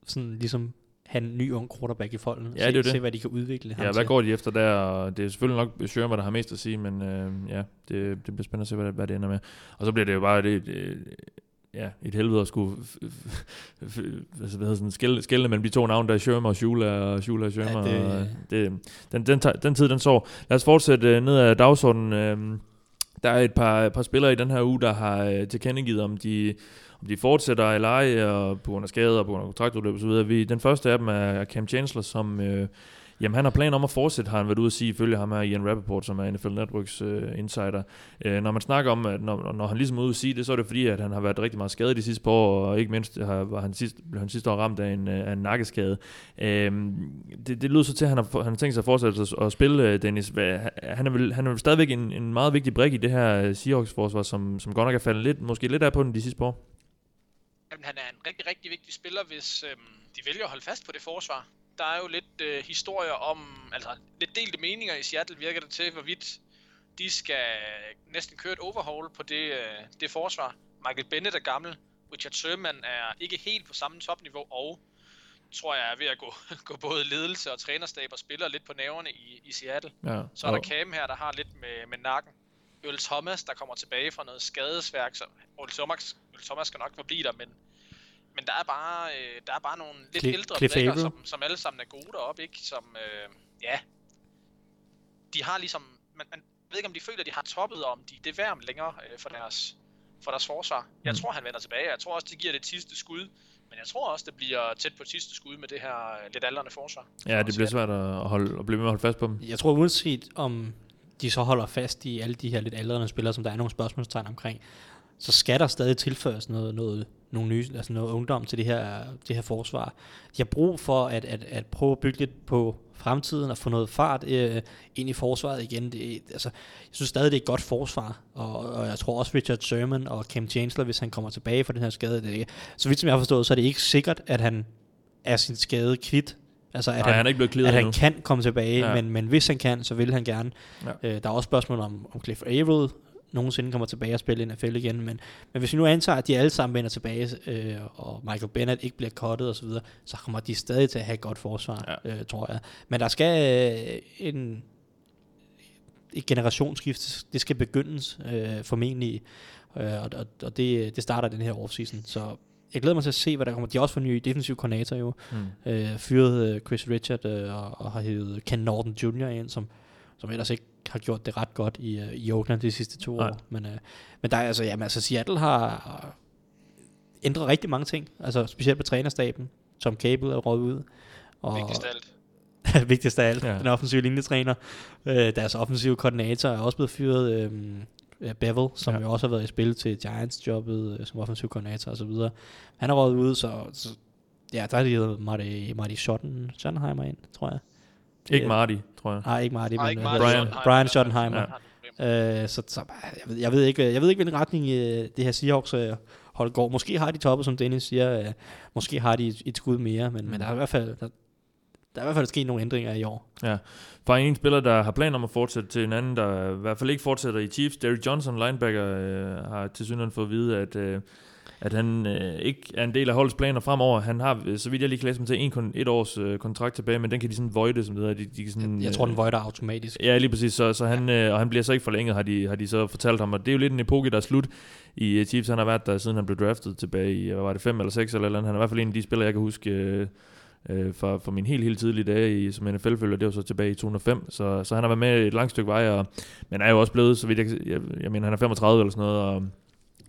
sådan ligesom have en ny ung quarterback i folden. Ja, se, det er det. se, hvad de kan udvikle. Ja, hvad går de efter der? Det er selvfølgelig nok Sherman, der har mest at sige, men øh, ja, det, det bliver spændende at se, hvad, hvad det ender med. Og så bliver det jo bare det, det ja, et helvede at skulle altså, hvad sådan, skælde, skælde mellem de to navne, der er Schirmer og Schula, og Schula og Schirmer. Ja, det... Og det, den, den, den, tid, den så. Lad os fortsætte øh, ned ad dagsordenen. Øh, der er et par, par spillere i den her uge, der har øh, tilkendegivet, om de, om de fortsætter eller ej, og på grund af skader, og på grund af kontraktudløb osv. Den første af dem er Cam Chancellor, som øh, Jamen, han har planer om at fortsætte, har han været ude at sige, ifølge ham her Ian Rappaport, som er NFL Networks øh, insider. Øh, når man snakker om, at når, når han ligesom er ude at sige det, så er det fordi, at han har været rigtig meget skadet de sidste par år, og ikke mindst har, var han sidst, blev han sidste år ramt af en, øh, af en nakkeskade. Øh, det, det lyder så til, at han har, han har tænkt sig at fortsætte at, at spille, øh, Dennis. Dennis. Han er, vel, han er vel stadigvæk en, en meget vigtig brik i det her øh, Seahawks-forsvar, som, som godt nok er faldet lidt, måske lidt af på den de sidste par år. Jamen, han er en rigtig, rigtig vigtig spiller, hvis øhm, de vælger at holde fast på det forsvar der er jo lidt øh, historier om, altså lidt delte meninger i Seattle virker det til, hvorvidt de skal næsten køre et overhaul på det, øh, det forsvar. Michael Bennett er gammel, Richard Sherman er ikke helt på samme topniveau, og tror jeg er ved at gå, gå både ledelse og trænerstab og spiller lidt på næverne i, i Seattle. Ja. Så er der Cam her, der har lidt med, med nakken. Earl Thomas, der kommer tilbage fra noget skadesværk, så Earl Thomas, Earl Thomas skal nok forblive der, men men der er bare, øh, der er bare nogle lidt Cliff, ældre brækker, som, som alle sammen er gode deroppe, ikke? Som, øh, ja, de har ligesom, man, man ved ikke om de føler, at de har toppet, om de, det er værd længere øh, for, deres, for deres forsvar. Jeg mm. tror, han vender tilbage. Jeg tror også, det giver det sidste skud. Men jeg tror også, det bliver tæt på sidste skud med det her øh, lidt aldrende forsvar. Ja, det bliver svært at, holde, at blive med at holde fast på dem. Jeg tror uanset om de så holder fast i alle de her lidt aldrende spillere, som der er nogle spørgsmålstegn omkring, så skal der stadig tilføres noget, noget, nogle nye, altså noget ungdom til det her, det her forsvar. De har brug for at, at, at prøve at bygge lidt på fremtiden og få noget fart øh, ind i forsvaret igen. Det, altså, jeg synes stadig, det er et godt forsvar, og, og jeg tror også Richard Sherman og Cam Chancellor, hvis han kommer tilbage fra den her skade, det, så vidt som jeg har forstået, så er det ikke sikkert, at han er sin skade kvidt. Altså, at, Nej, han, han, er ikke blevet at han kan komme tilbage, ja. men, men hvis han kan, så vil han gerne. Ja. Øh, der er også spørgsmål om, om Cliff Averill, nogensinde kommer tilbage og spiller i NFL igen. Men, men hvis vi nu antager, at de alle sammen vender tilbage, øh, og Michael Bennett ikke bliver cuttet osv., så, så kommer de stadig til at have et godt forsvar, ja. øh, tror jeg. Men der skal øh, en, et generationsskift, det skal begyndes øh, formentlig, øh, og, og det, det starter den her offseason. Så jeg glæder mig til at se, hvad der kommer. De har også fået ny defensiv koordinator jo. Mm. Øh, fyret øh, Chris Richard øh, og, og har hævet Ken Norton Jr. ind, som, som ellers ikke har gjort det ret godt i, uh, i Oakland de sidste to Nej. år. Men, uh, men der er altså, jamen, altså Seattle har ændret rigtig mange ting, altså specielt på trænerstaben. Tom Cable er råd ud. Og, vigtigst af alt. vigtigst af alt, ja. den offensive linjetræner. Uh, deres offensive koordinator er også blevet fyret. Um, Bevel, som ja. jo også har været i spil til Giants-jobbet uh, som offensiv koordinator osv. Han er råd ud, så, så ja, der er det Marty, Marty Schotten, Schottenheimer ind, tror jeg. Ikke Marty, tror jeg. Nej, ikke Marty, Nej, men ikke øh, Martin Brian-. Brian Schottenheimer. Ja. Har. Øh, så, så jeg, ved, jeg ved ikke, jeg ved ikke, hvilken retning øh, det her Seahawks øh, hold går. Måske har de toppet, som Dennis siger. Øh, måske har de et, et skud mere, men, men der er i hvert fald der, der er i hvert fald sket nogle ændringer i år. Fra en spiller, der har planer om at fortsætte, til en anden, der i hvert fald ikke fortsætter i Chiefs. Derrick Johnson, linebacker, øh, har til synligheden fået at vide, at, øh, at han øh, ikke er en del af holdets planer fremover. Han har, øh, så vidt jeg lige kan læse mig til, en, kon- et års øh, kontrakt tilbage, men den kan de sådan voide, som det hedder. De, de kan sådan, Jeg, jeg tror, den øh, voider automatisk. Ja, lige præcis. Så, så han, øh, og han bliver så ikke forlænget, har de, har de så fortalt ham. Og det er jo lidt en epoke, der er slut i øh, Chiefs. Han har været der, siden han blev draftet tilbage i, hvad var det, 5 eller 6 eller eller andet. Han er i hvert fald en af de spillere, jeg kan huske øh, øh, fra, fra min helt, helt tidlige dage i, som NFL-følger. Det var så tilbage i 2005. Så, så han har været med et langt stykke vej, og, men er jo også blevet, så vidt jeg, jeg, jeg mener, han er 35 eller sådan noget, og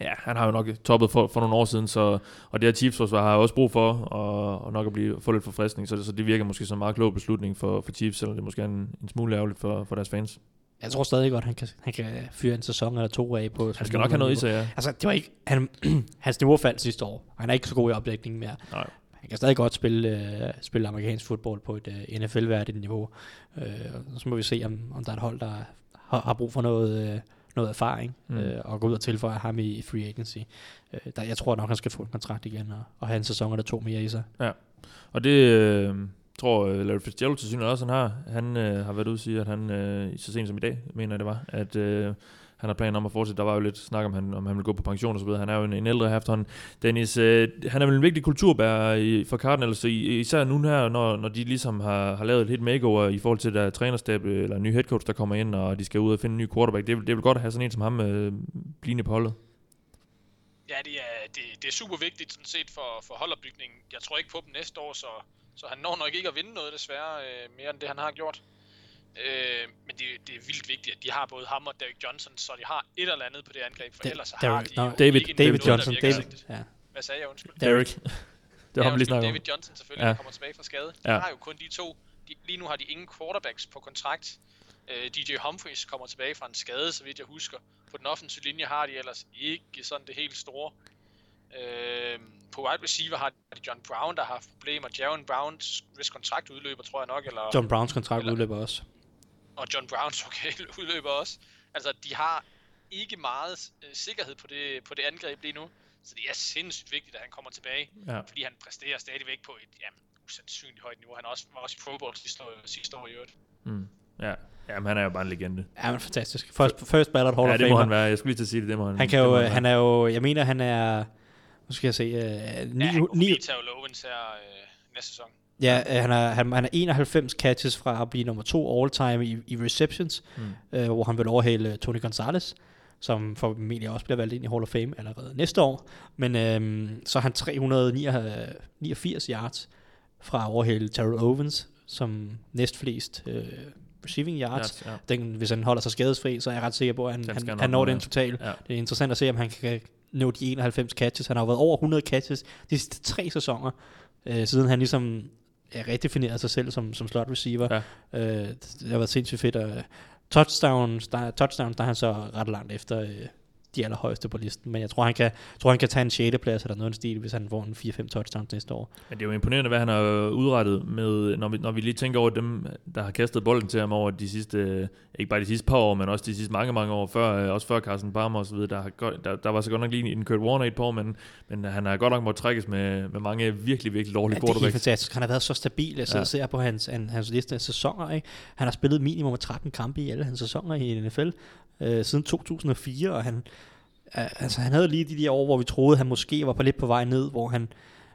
Ja, han har jo nok toppet for, for nogle år siden, så, og det her Chiefs forsvar har jeg også brug for, og, og nok at blive, få lidt forfriskning, så det, så det virker måske som en meget klog beslutning for, for Chiefs, selvom det måske er en, en smule ærgerligt for, for deres fans. Jeg tror stadig godt, han kan, han kan fyre en sæson eller to af på. Han skal nok have noget i sig, ja. Altså, det var ikke, han, hans niveau faldt sidste år. Han er ikke så god i opdækningen mere. Nej. Kan stadig godt spille, øh, spille amerikansk fodbold på et øh, NFL-værdigt niveau. Øh, og så må vi se, om, om der er et hold, der har, har brug for noget, øh, noget erfaring, Mm. øh, og gå ud og tilføje ham i, i free agency. Øh, der, jeg tror nok, han skal få en kontrakt igen, og, og have en sæson eller to mere i sig. Og det øh, tror øh, Larry Fitzgerald til synligheden også, han har. Han øh, har været ude og sige, at han øh, så sent som i dag, mener det var, at øh, han har planer om at fortsætte. Der var jo lidt snak om, han, om han vil gå på pension og så videre. Han er jo en, en ældre efterhånden. Dennis, øh, han er vel en vigtig kulturbærer i, for Cardinals, så i, især nu her, når, når de ligesom har, har lavet et helt makeover i forhold til der trænerstab, øh, eller en ny headcoach, der kommer ind, og de skal ud og finde en ny quarterback. Det er, det er vel godt at have sådan en som ham øh, blinde på holdet. Ja, det er, det, det er super vigtigt sådan set for, for holdopbygningen. Jeg tror ikke på dem næste år, så, så han når nok ikke at vinde noget desværre øh, mere end det, han har gjort. Øh, men det, det er vildt vigtigt, at de har både ham og Derrick Johnson, så de har et eller andet på det angreb, for Da- ellers så Derrick- har de nå, jo David- David noget, Johnson. David, rigtigt. ja. Hvad sagde jeg, undskyld? Derek. det var Ja, ham om. David Johnson selvfølgelig, Ja. kommer tilbage fra skade. De Ja. har jo kun de to. De, lige nu har de ingen quarterbacks på kontrakt. Uh, DJ Humphries kommer tilbage fra en skade, så vidt jeg husker. På den offensive linje har de ellers ikke sådan det helt store. Uh, på wide receiver har de John Brown, der har haft problemer. Jaron Browns, hvis kontrakt udløber, tror jeg nok. Eller, John Browns kontrakt Eller- udløber også. Og John Browns okay, udløber også. Altså, de har ikke meget øh, sikkerhed på det, på det angreb lige nu. Så det er sindssygt vigtigt, at han kommer tilbage. Ja. Fordi han præsterer stadigvæk på et jamen, usandsynligt højt niveau. Han også, var også i Pro Bowl sidste år, sidste år i øvrigt. Mm. Ja. Jamen, han er jo bare en legende. Ja, men fantastisk. First, first ballot Hall Ja, of det må han være. Jeg skulle lige til at sige det. det må han, Han kan jo, være. han er jo, jeg mener, han er, nu skal jeg se, øh, Ja, 9, han kunne 9, blive Terrell Owens her øh, næste sæson. Ja, øh, han, er, han, han er 91 catches fra at blive nummer to all-time i, i receptions, Mm. øh, hvor han vil overhale Tony Gonzalez, som formentlig også bliver valgt ind i Hall of Fame allerede næste år. Men øh, så er han 389 yards fra at overhale Terrell Owens, som næstflest øh, receiving yards. Ja, ja. Den, hvis han holder sig skadesfri, så er jeg ret sikker på, at han, Den han, han når nå, den total. Ja. Det er interessant at se, om han kan nå de 91 catches. Han har jo været over 100 catches de sidste tre sæsoner, øh, siden han ligesom ja, redefinerede sig selv som, som slot receiver. Ja. Øh, det har været sindssygt fedt. Og touchdowns, der, touchdowns, der er han så ret langt efter øh, de allerhøjeste på listen. Men jeg tror, han kan, tror, han kan tage en 6. plads eller noget stil, hvis han får en 4-5 touchdowns næste år. Men det er jo imponerende, hvad han har udrettet med, når vi, når vi lige tænker over dem, der har kastet bolden til ham over de sidste, ikke bare de sidste par år, men også de sidste mange, mange år før, øh, også før Carsten Palmer og så videre, der, har, godt- der, der var så godt nok lige en Kurt Warner i et par år, men, men han har godt nok måttet trækkes med, med mange virkelig, virkelig dårlige Ja, det er quarterbacks. fantastisk. Han har været så stabil. Jeg sidder Ja. ser på hans, han, hans liste af sæsoner. Ikke? Han har spillet minimum 13 kampe i alle hans sæsoner i NFL øh, siden 2004, og han, altså, han havde lige de der år, hvor vi troede, han måske var på lidt på vej ned, hvor han,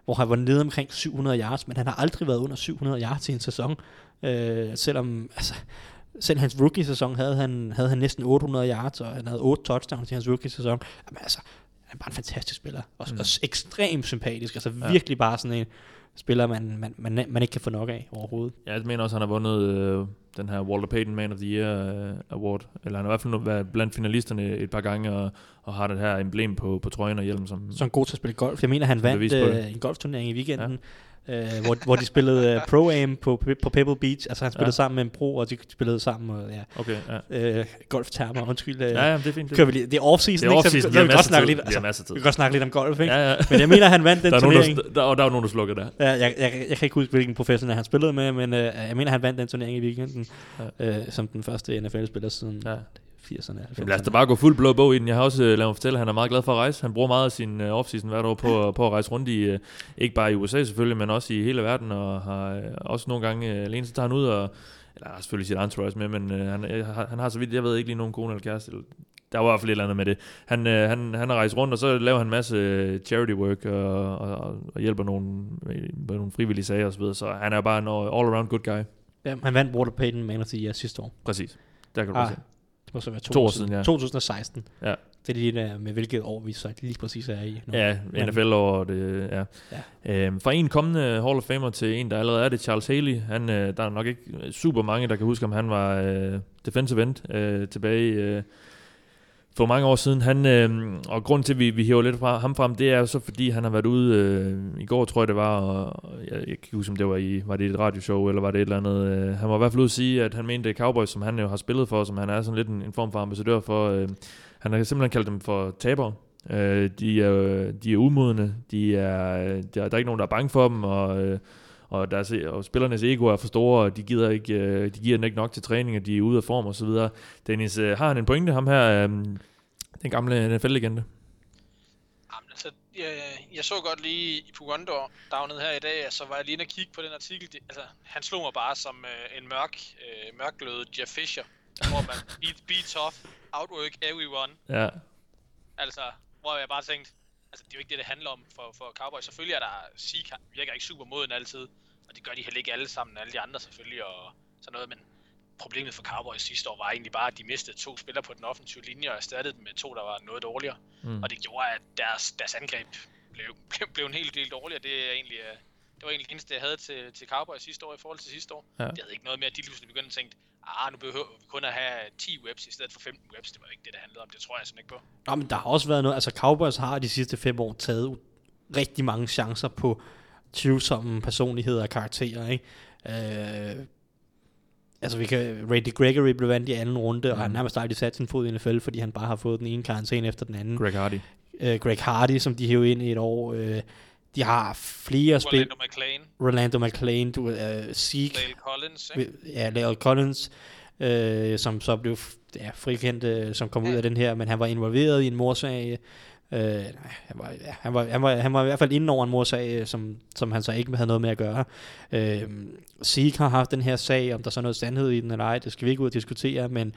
hvor han var nede omkring 700 yards, men han har aldrig været under 700 yards i en sæson. Øh, selvom, altså, selv hans rookie-sæson havde han, havde han næsten 800 yards, og han havde 8 touchdowns i hans rookie-sæson. Jamen altså, han er bare en fantastisk spiller. Og, Mm. og ekstremt sympatisk. Altså Ja. ja. virkelig bare sådan en spiller, man, man, man, man ikke kan få nok af overhovedet. Ja, jeg mener også, at han har vundet øh, den her Walter Payton Man of the Year øh, Award. Eller han har i hvert fald været blandt finalisterne et par gange, og, og har det her emblem på, på trøjen og hjelm. Som, han god til at spille golf. Jeg mener, han Som vandt øh, en golfturnering i weekenden. Øh, hvor, hvor de spillede uh, Pro-Am på, på Pebble Beach. Altså han spillede Ja. sammen med en pro, og de spillede sammen. Og, ja, Okay, ja. øh, golftermer, undskyld. Øh, Ja, ja, det er fint. kører vi lige. Det er off-season, Det er ikke? Så vi, vi kan godt snakke lidt, tid. vi kan godt snakke lidt om golf, ikke? Ja, ja. Men jeg mener, han vandt den Der er, nogen, turnering. der, der, der var nogen, der slukker der. Ja, jeg, jeg, jeg kan ikke huske, hvilken professionel han spillede med, men øh, jeg mener, han vandt den turnering i weekenden, ja. øh, som den første NFL-spiller siden Ja. Ja. 80'erne. Jamen, lad os da bare gå fuld blå bog i den. Jeg har også uh, lavet mig fortælle, at han er meget glad for at rejse. Han bruger meget af sin uh, offseason hvert år på, på at rejse rundt i, uh, ikke bare i USA selvfølgelig, men også i hele verden, og har uh, også nogle gange uh, alene, så tager han ud og, eller har selvfølgelig sit entourage med, men uh, han, uh, han har så vidt, jeg ved ikke lige nogen kone eller kæreste, eller, der var i hvert fald et eller andet med det. Han, øh, han, han har rejst rundt, og så laver han en masse øh, charity work, og, og, og, hjælper nogle, med nogle frivillige sager osv., så han er bare en all-around good guy. Ja, han vandt Walter Payton Man of the Year sidste år. Præcis. Der kan du ah. se. Må så være to, To år siden, ja. 2016. Ja. Det er lige der med hvilket år vi så lige præcis er i. nu. Ja, NFL over det, ja. ja. Øhm, fra en kommende Hall of Famer til en, der allerede er det, Charles Haley. Han, øh, der er nok ikke super mange, der kan huske, om han var øh, defensive end øh, tilbage øh, for mange år siden. Han, øh, og grund til, at vi, vi hiver lidt fra ham frem, det er jo så, fordi han har været ude øh, i går, tror jeg det var, og jeg, jeg kan ikke huske, om det var i var det et radioshow, eller var det et eller andet. Øh, han var i hvert fald ude at sige, at han mente, at Cowboys, som han jo har spillet for, som han er sådan lidt en, en form for ambassadør for, øh, han har simpelthen kaldt dem for tabere. Øh, de, er, de er umodne, de er, øh, der, der er ikke nogen, der er bange for dem, og, øh, og, deres, og spillernes ego er for store, og de, gider ikke, øh, de giver den ikke nok til træning, og de er ude af form og så videre. Dennis, øh, har han en pointe, ham her, øh, den gamle NFL-legende? Jamen, altså, jeg, jeg så godt lige i Pugondor dagnet her i dag, så var jeg lige inde og kigge på den artikel. Det, altså, han slog mig bare som øh, en mørk, øh, mørklødet Jeff Fisher, hvor man beat, beat tough, outwork everyone. Ja, Altså, hvor jeg bare tænkte, altså det er jo ikke det, det handler om for, for Cowboys. Selvfølgelig er der, Zeke virker ikke super moden altid, og det gør de heller ikke alle sammen, alle de andre selvfølgelig, og sådan noget, men problemet for Cowboys sidste år var egentlig bare, at de mistede to spillere på den offensive linje, og erstattede dem med to, der var noget dårligere. Mm. Og det gjorde, at deres, deres angreb blev, blev, blev en hel del dårligere. Det er egentlig, øh, det var egentlig det eneste, jeg havde til, til Cowboys sidste år i forhold til sidste år. Ja. Jeg havde ikke noget med, at de pludselig begyndte at tænke, ah, nu behøver vi kun at have 10 webs i stedet for 15 webs. Det var ikke det, det handlede om. Det tror jeg sådan ikke på. Nå, men der har også været noget, altså Cowboys har de sidste fem år taget rigtig mange chancer på tvivlsomme personligheder og karakterer, ikke? Øh, altså vi kan, Randy Gregory blev vandt i anden runde, mm. og han Mhm. nærmest aldrig sat sin fod i NFL, fordi han bare har fået den ene karantæne efter den anden. Greg Hardy. Øh, Greg Hardy, som de hævde ind i et år. Øh, de har flere spil. Orlando McClain, Rolando McClain, du, øh, Zeke, Dale Collins, ikke? ja, Lale Collins, øh, som så blev ja, frikendt, øh, som kom ud af den her, men han var involveret i en morsag. Øh, nej, han, var, ja, han, var, han, var, han var i hvert fald inde over en morsag, øh, som, som han så ikke havde noget med at gøre. Øh, Zeke har haft den her sag, om der så er noget sandhed i den eller ej, det skal vi ikke ud og diskutere, men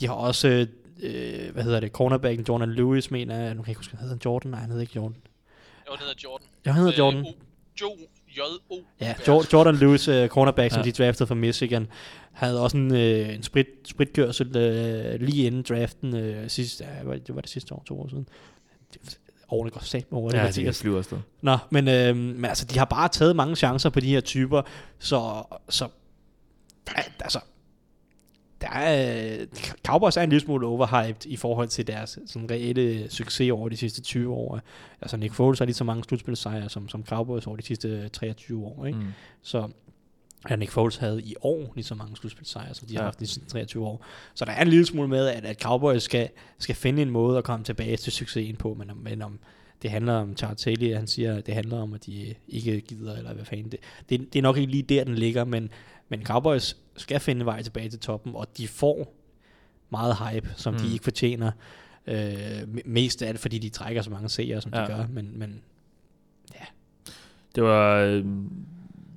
de har også, øh, hvad hedder det, cornerbacken Jordan Lewis, mener jeg, nu kan jeg ikke huske, han hedder Jordan, nej, han hedder ikke Jordan. Jo, han hedder Jordan. Jeg hedder Jordan. Øh, O- Jo, J-O. Ja, Jor- Jordan Lewis, uh, cornerback, som Ja. de draftede fra Michigan, havde også en, uh, en sprit, spritkørsel uh, lige inden draften uh, sidste, ja, var det, det var det sidste år, to år siden. Årene går sat med. Ja, de kan flyve afsted. Nå, men, øh, men altså, de har bare taget mange chancer på de her typer, så, så altså, der er, Cowboys er en lille smule overhyped i forhold til deres sådan reelle succes over de sidste 20 år. Altså Nick Foles har lige så mange slutspilsejre som, som Cowboys over de sidste 23 år. Ikke? Mm. Så ja, Nick Foles havde i år lige så mange slutspilsejre, som de har Ja. haft de sidste 23 år. Så der er en lille smule med, at, at Cowboys skal, skal finde en måde at komme tilbage til succesen på, men, om- men om det handler om Charles Haley, han siger, at det handler om, at de ikke gider, eller hvad fanden det, det, det er nok ikke lige der, den ligger, men, men Cowboys skal finde vej tilbage til toppen, og de får meget hype, som mm. De ikke fortjener. Øh, me- mest af det, fordi de trækker så mange seere, som ja. de Ja. gør, men, men Det var, øh,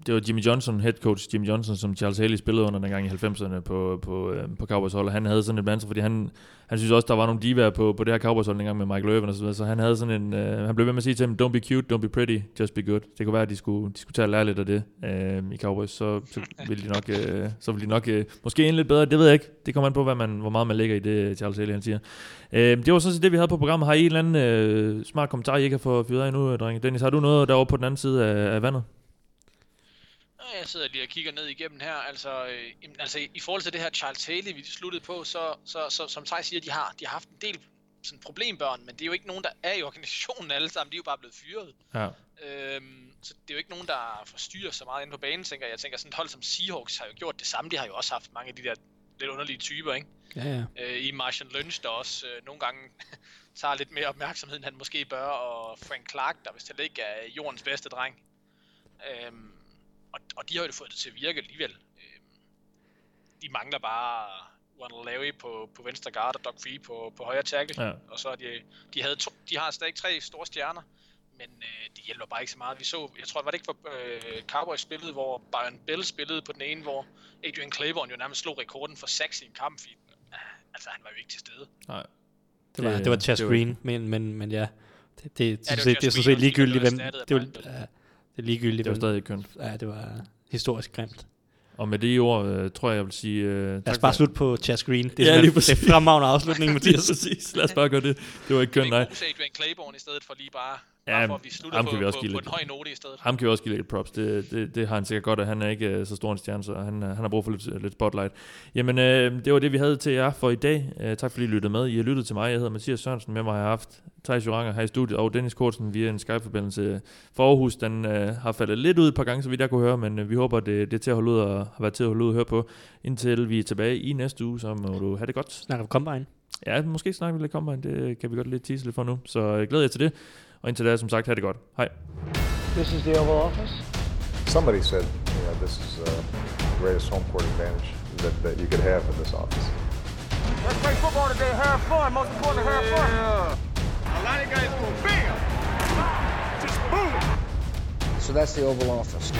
det var Jimmy Johnson, head coach Jimmy Johnson, som Charles Haley spillede under dengang i 90'erne på, på, øhm, på Cowboys hold, og han havde sådan et mantra, fordi han, han synes også, der var nogle divaer på, på det her Cowboys hold dengang med Mike Irvin og så videre, så han havde sådan en, øh, han blev ved med at sige til dem, don't be cute, don't be pretty, just be good. Det kunne være, at de skulle, de skulle tage og lære lidt af det øh, i Cowboys, så, så ville de nok, øh, så ville de nok øh, måske en lidt bedre, det ved jeg ikke, det kommer an på, hvad man, hvor meget man lægger i det, Charles Haley han siger. Øh, det var sådan set det, vi havde på programmet. Har I en eller anden øh, smart kommentar, I ikke har fået fyret af endnu, øh, drenge? Dennis, har du noget derovre på den anden side af, af vandet? Jeg sidder lige og kigger ned igennem her. Altså, øh, altså i forhold til det her Charles Haley, vi sluttede på, så, så, så som Thaj siger, de har, de har haft en del sådan problembørn, men det er jo ikke nogen, der er i organisationen alle sammen. De er jo bare blevet fyret. Ja. Øhm, så det er jo ikke nogen, der forstyrrer så meget inde på banen, tænker jeg. Jeg tænker, sådan et hold som Seahawks har jo gjort det samme. De har jo også haft mange af de der lidt underlige typer, ikke? Ja, ja. Øh, I Martian Lynch, der også øh, nogle gange tager lidt mere opmærksomhed, end han måske bør, og Frank Clark, der vist heller ikke er jordens bedste dreng. Øhm, og, og de har jo fået det til at virke alligevel. Øhm, de mangler bare Ronald Larry på, på venstre guard og Doug Free på, på højre tackle. Ja. Og så er de, de, havde to, de har stadig tre store stjerner, men øh, det hjælper bare ikke så meget. Vi så, jeg tror, det var det ikke for øh, Cowboys spillet, hvor Byron Bell spillede på den ene, hvor Adrian Claiborne jo nærmest slog rekorden for sacks i en kamp. Fordi, øh, altså, han var jo ikke til stede. Nej. Det var, det var Chas Green, men, men, men ja, det, det, det, Ja, det, det det, det er Josh sådan Green, set ligegyldigt, der hvem, blev erstattet det, af var, Brian Bell. ja, det er ligegyldigt, Det var stadig kønt. ja, det var historisk grimt. Og med det ord, øh, tror jeg, jeg vil sige... Øh, Lad os bare slutte på Chas Green. Det er, Ja, lige det er præcis. fremragende afslutning, Lige Mathias. præcis. Lad os bare gøre det. Det var ikke kønt, nej. ikke rose Adrian Claiborne i stedet for lige bare, Ja, bare for at vi slutter ham på, kan vi også på, give på, lidt. den høje note i stedet. Ham kan vi også give lidt props. Det, det, det har han sikkert godt, at han er ikke øh, så stor en stjerne, så han, øh, han har brug for lidt, lidt spotlight. Jamen, øh, det var det, vi havde til jer for i dag. Øh, tak fordi I lyttede med. I har lyttet til mig. Jeg hedder Mathias Sørensen. Med mig har jeg haft Thijs Joranger her i studiet, og Dennis Kortsen via en Skype-forbindelse for Aarhus. Den øh, har faldet lidt ud et par gange, så vidt jeg kunne høre, men øh, vi håber, det, det er til at holde ud og har været til at holde ud og høre på. Indtil vi er tilbage i næste uge, så må du have det godt. Snakker vi Combine? Ja, måske snakker vi lidt Combine. Det kan vi godt lidt tease lidt for nu. Så øh, glæder jeg til det. Og indtil da, som sagt, have det godt. Hej. This is the Oval Office. Somebody said, you know, this is uh, the greatest home court advantage that, that you could have in this office. Let's play football today, have fun. Most important, have fun. A lot of guys go bam, just boom. So that's the Oval Office.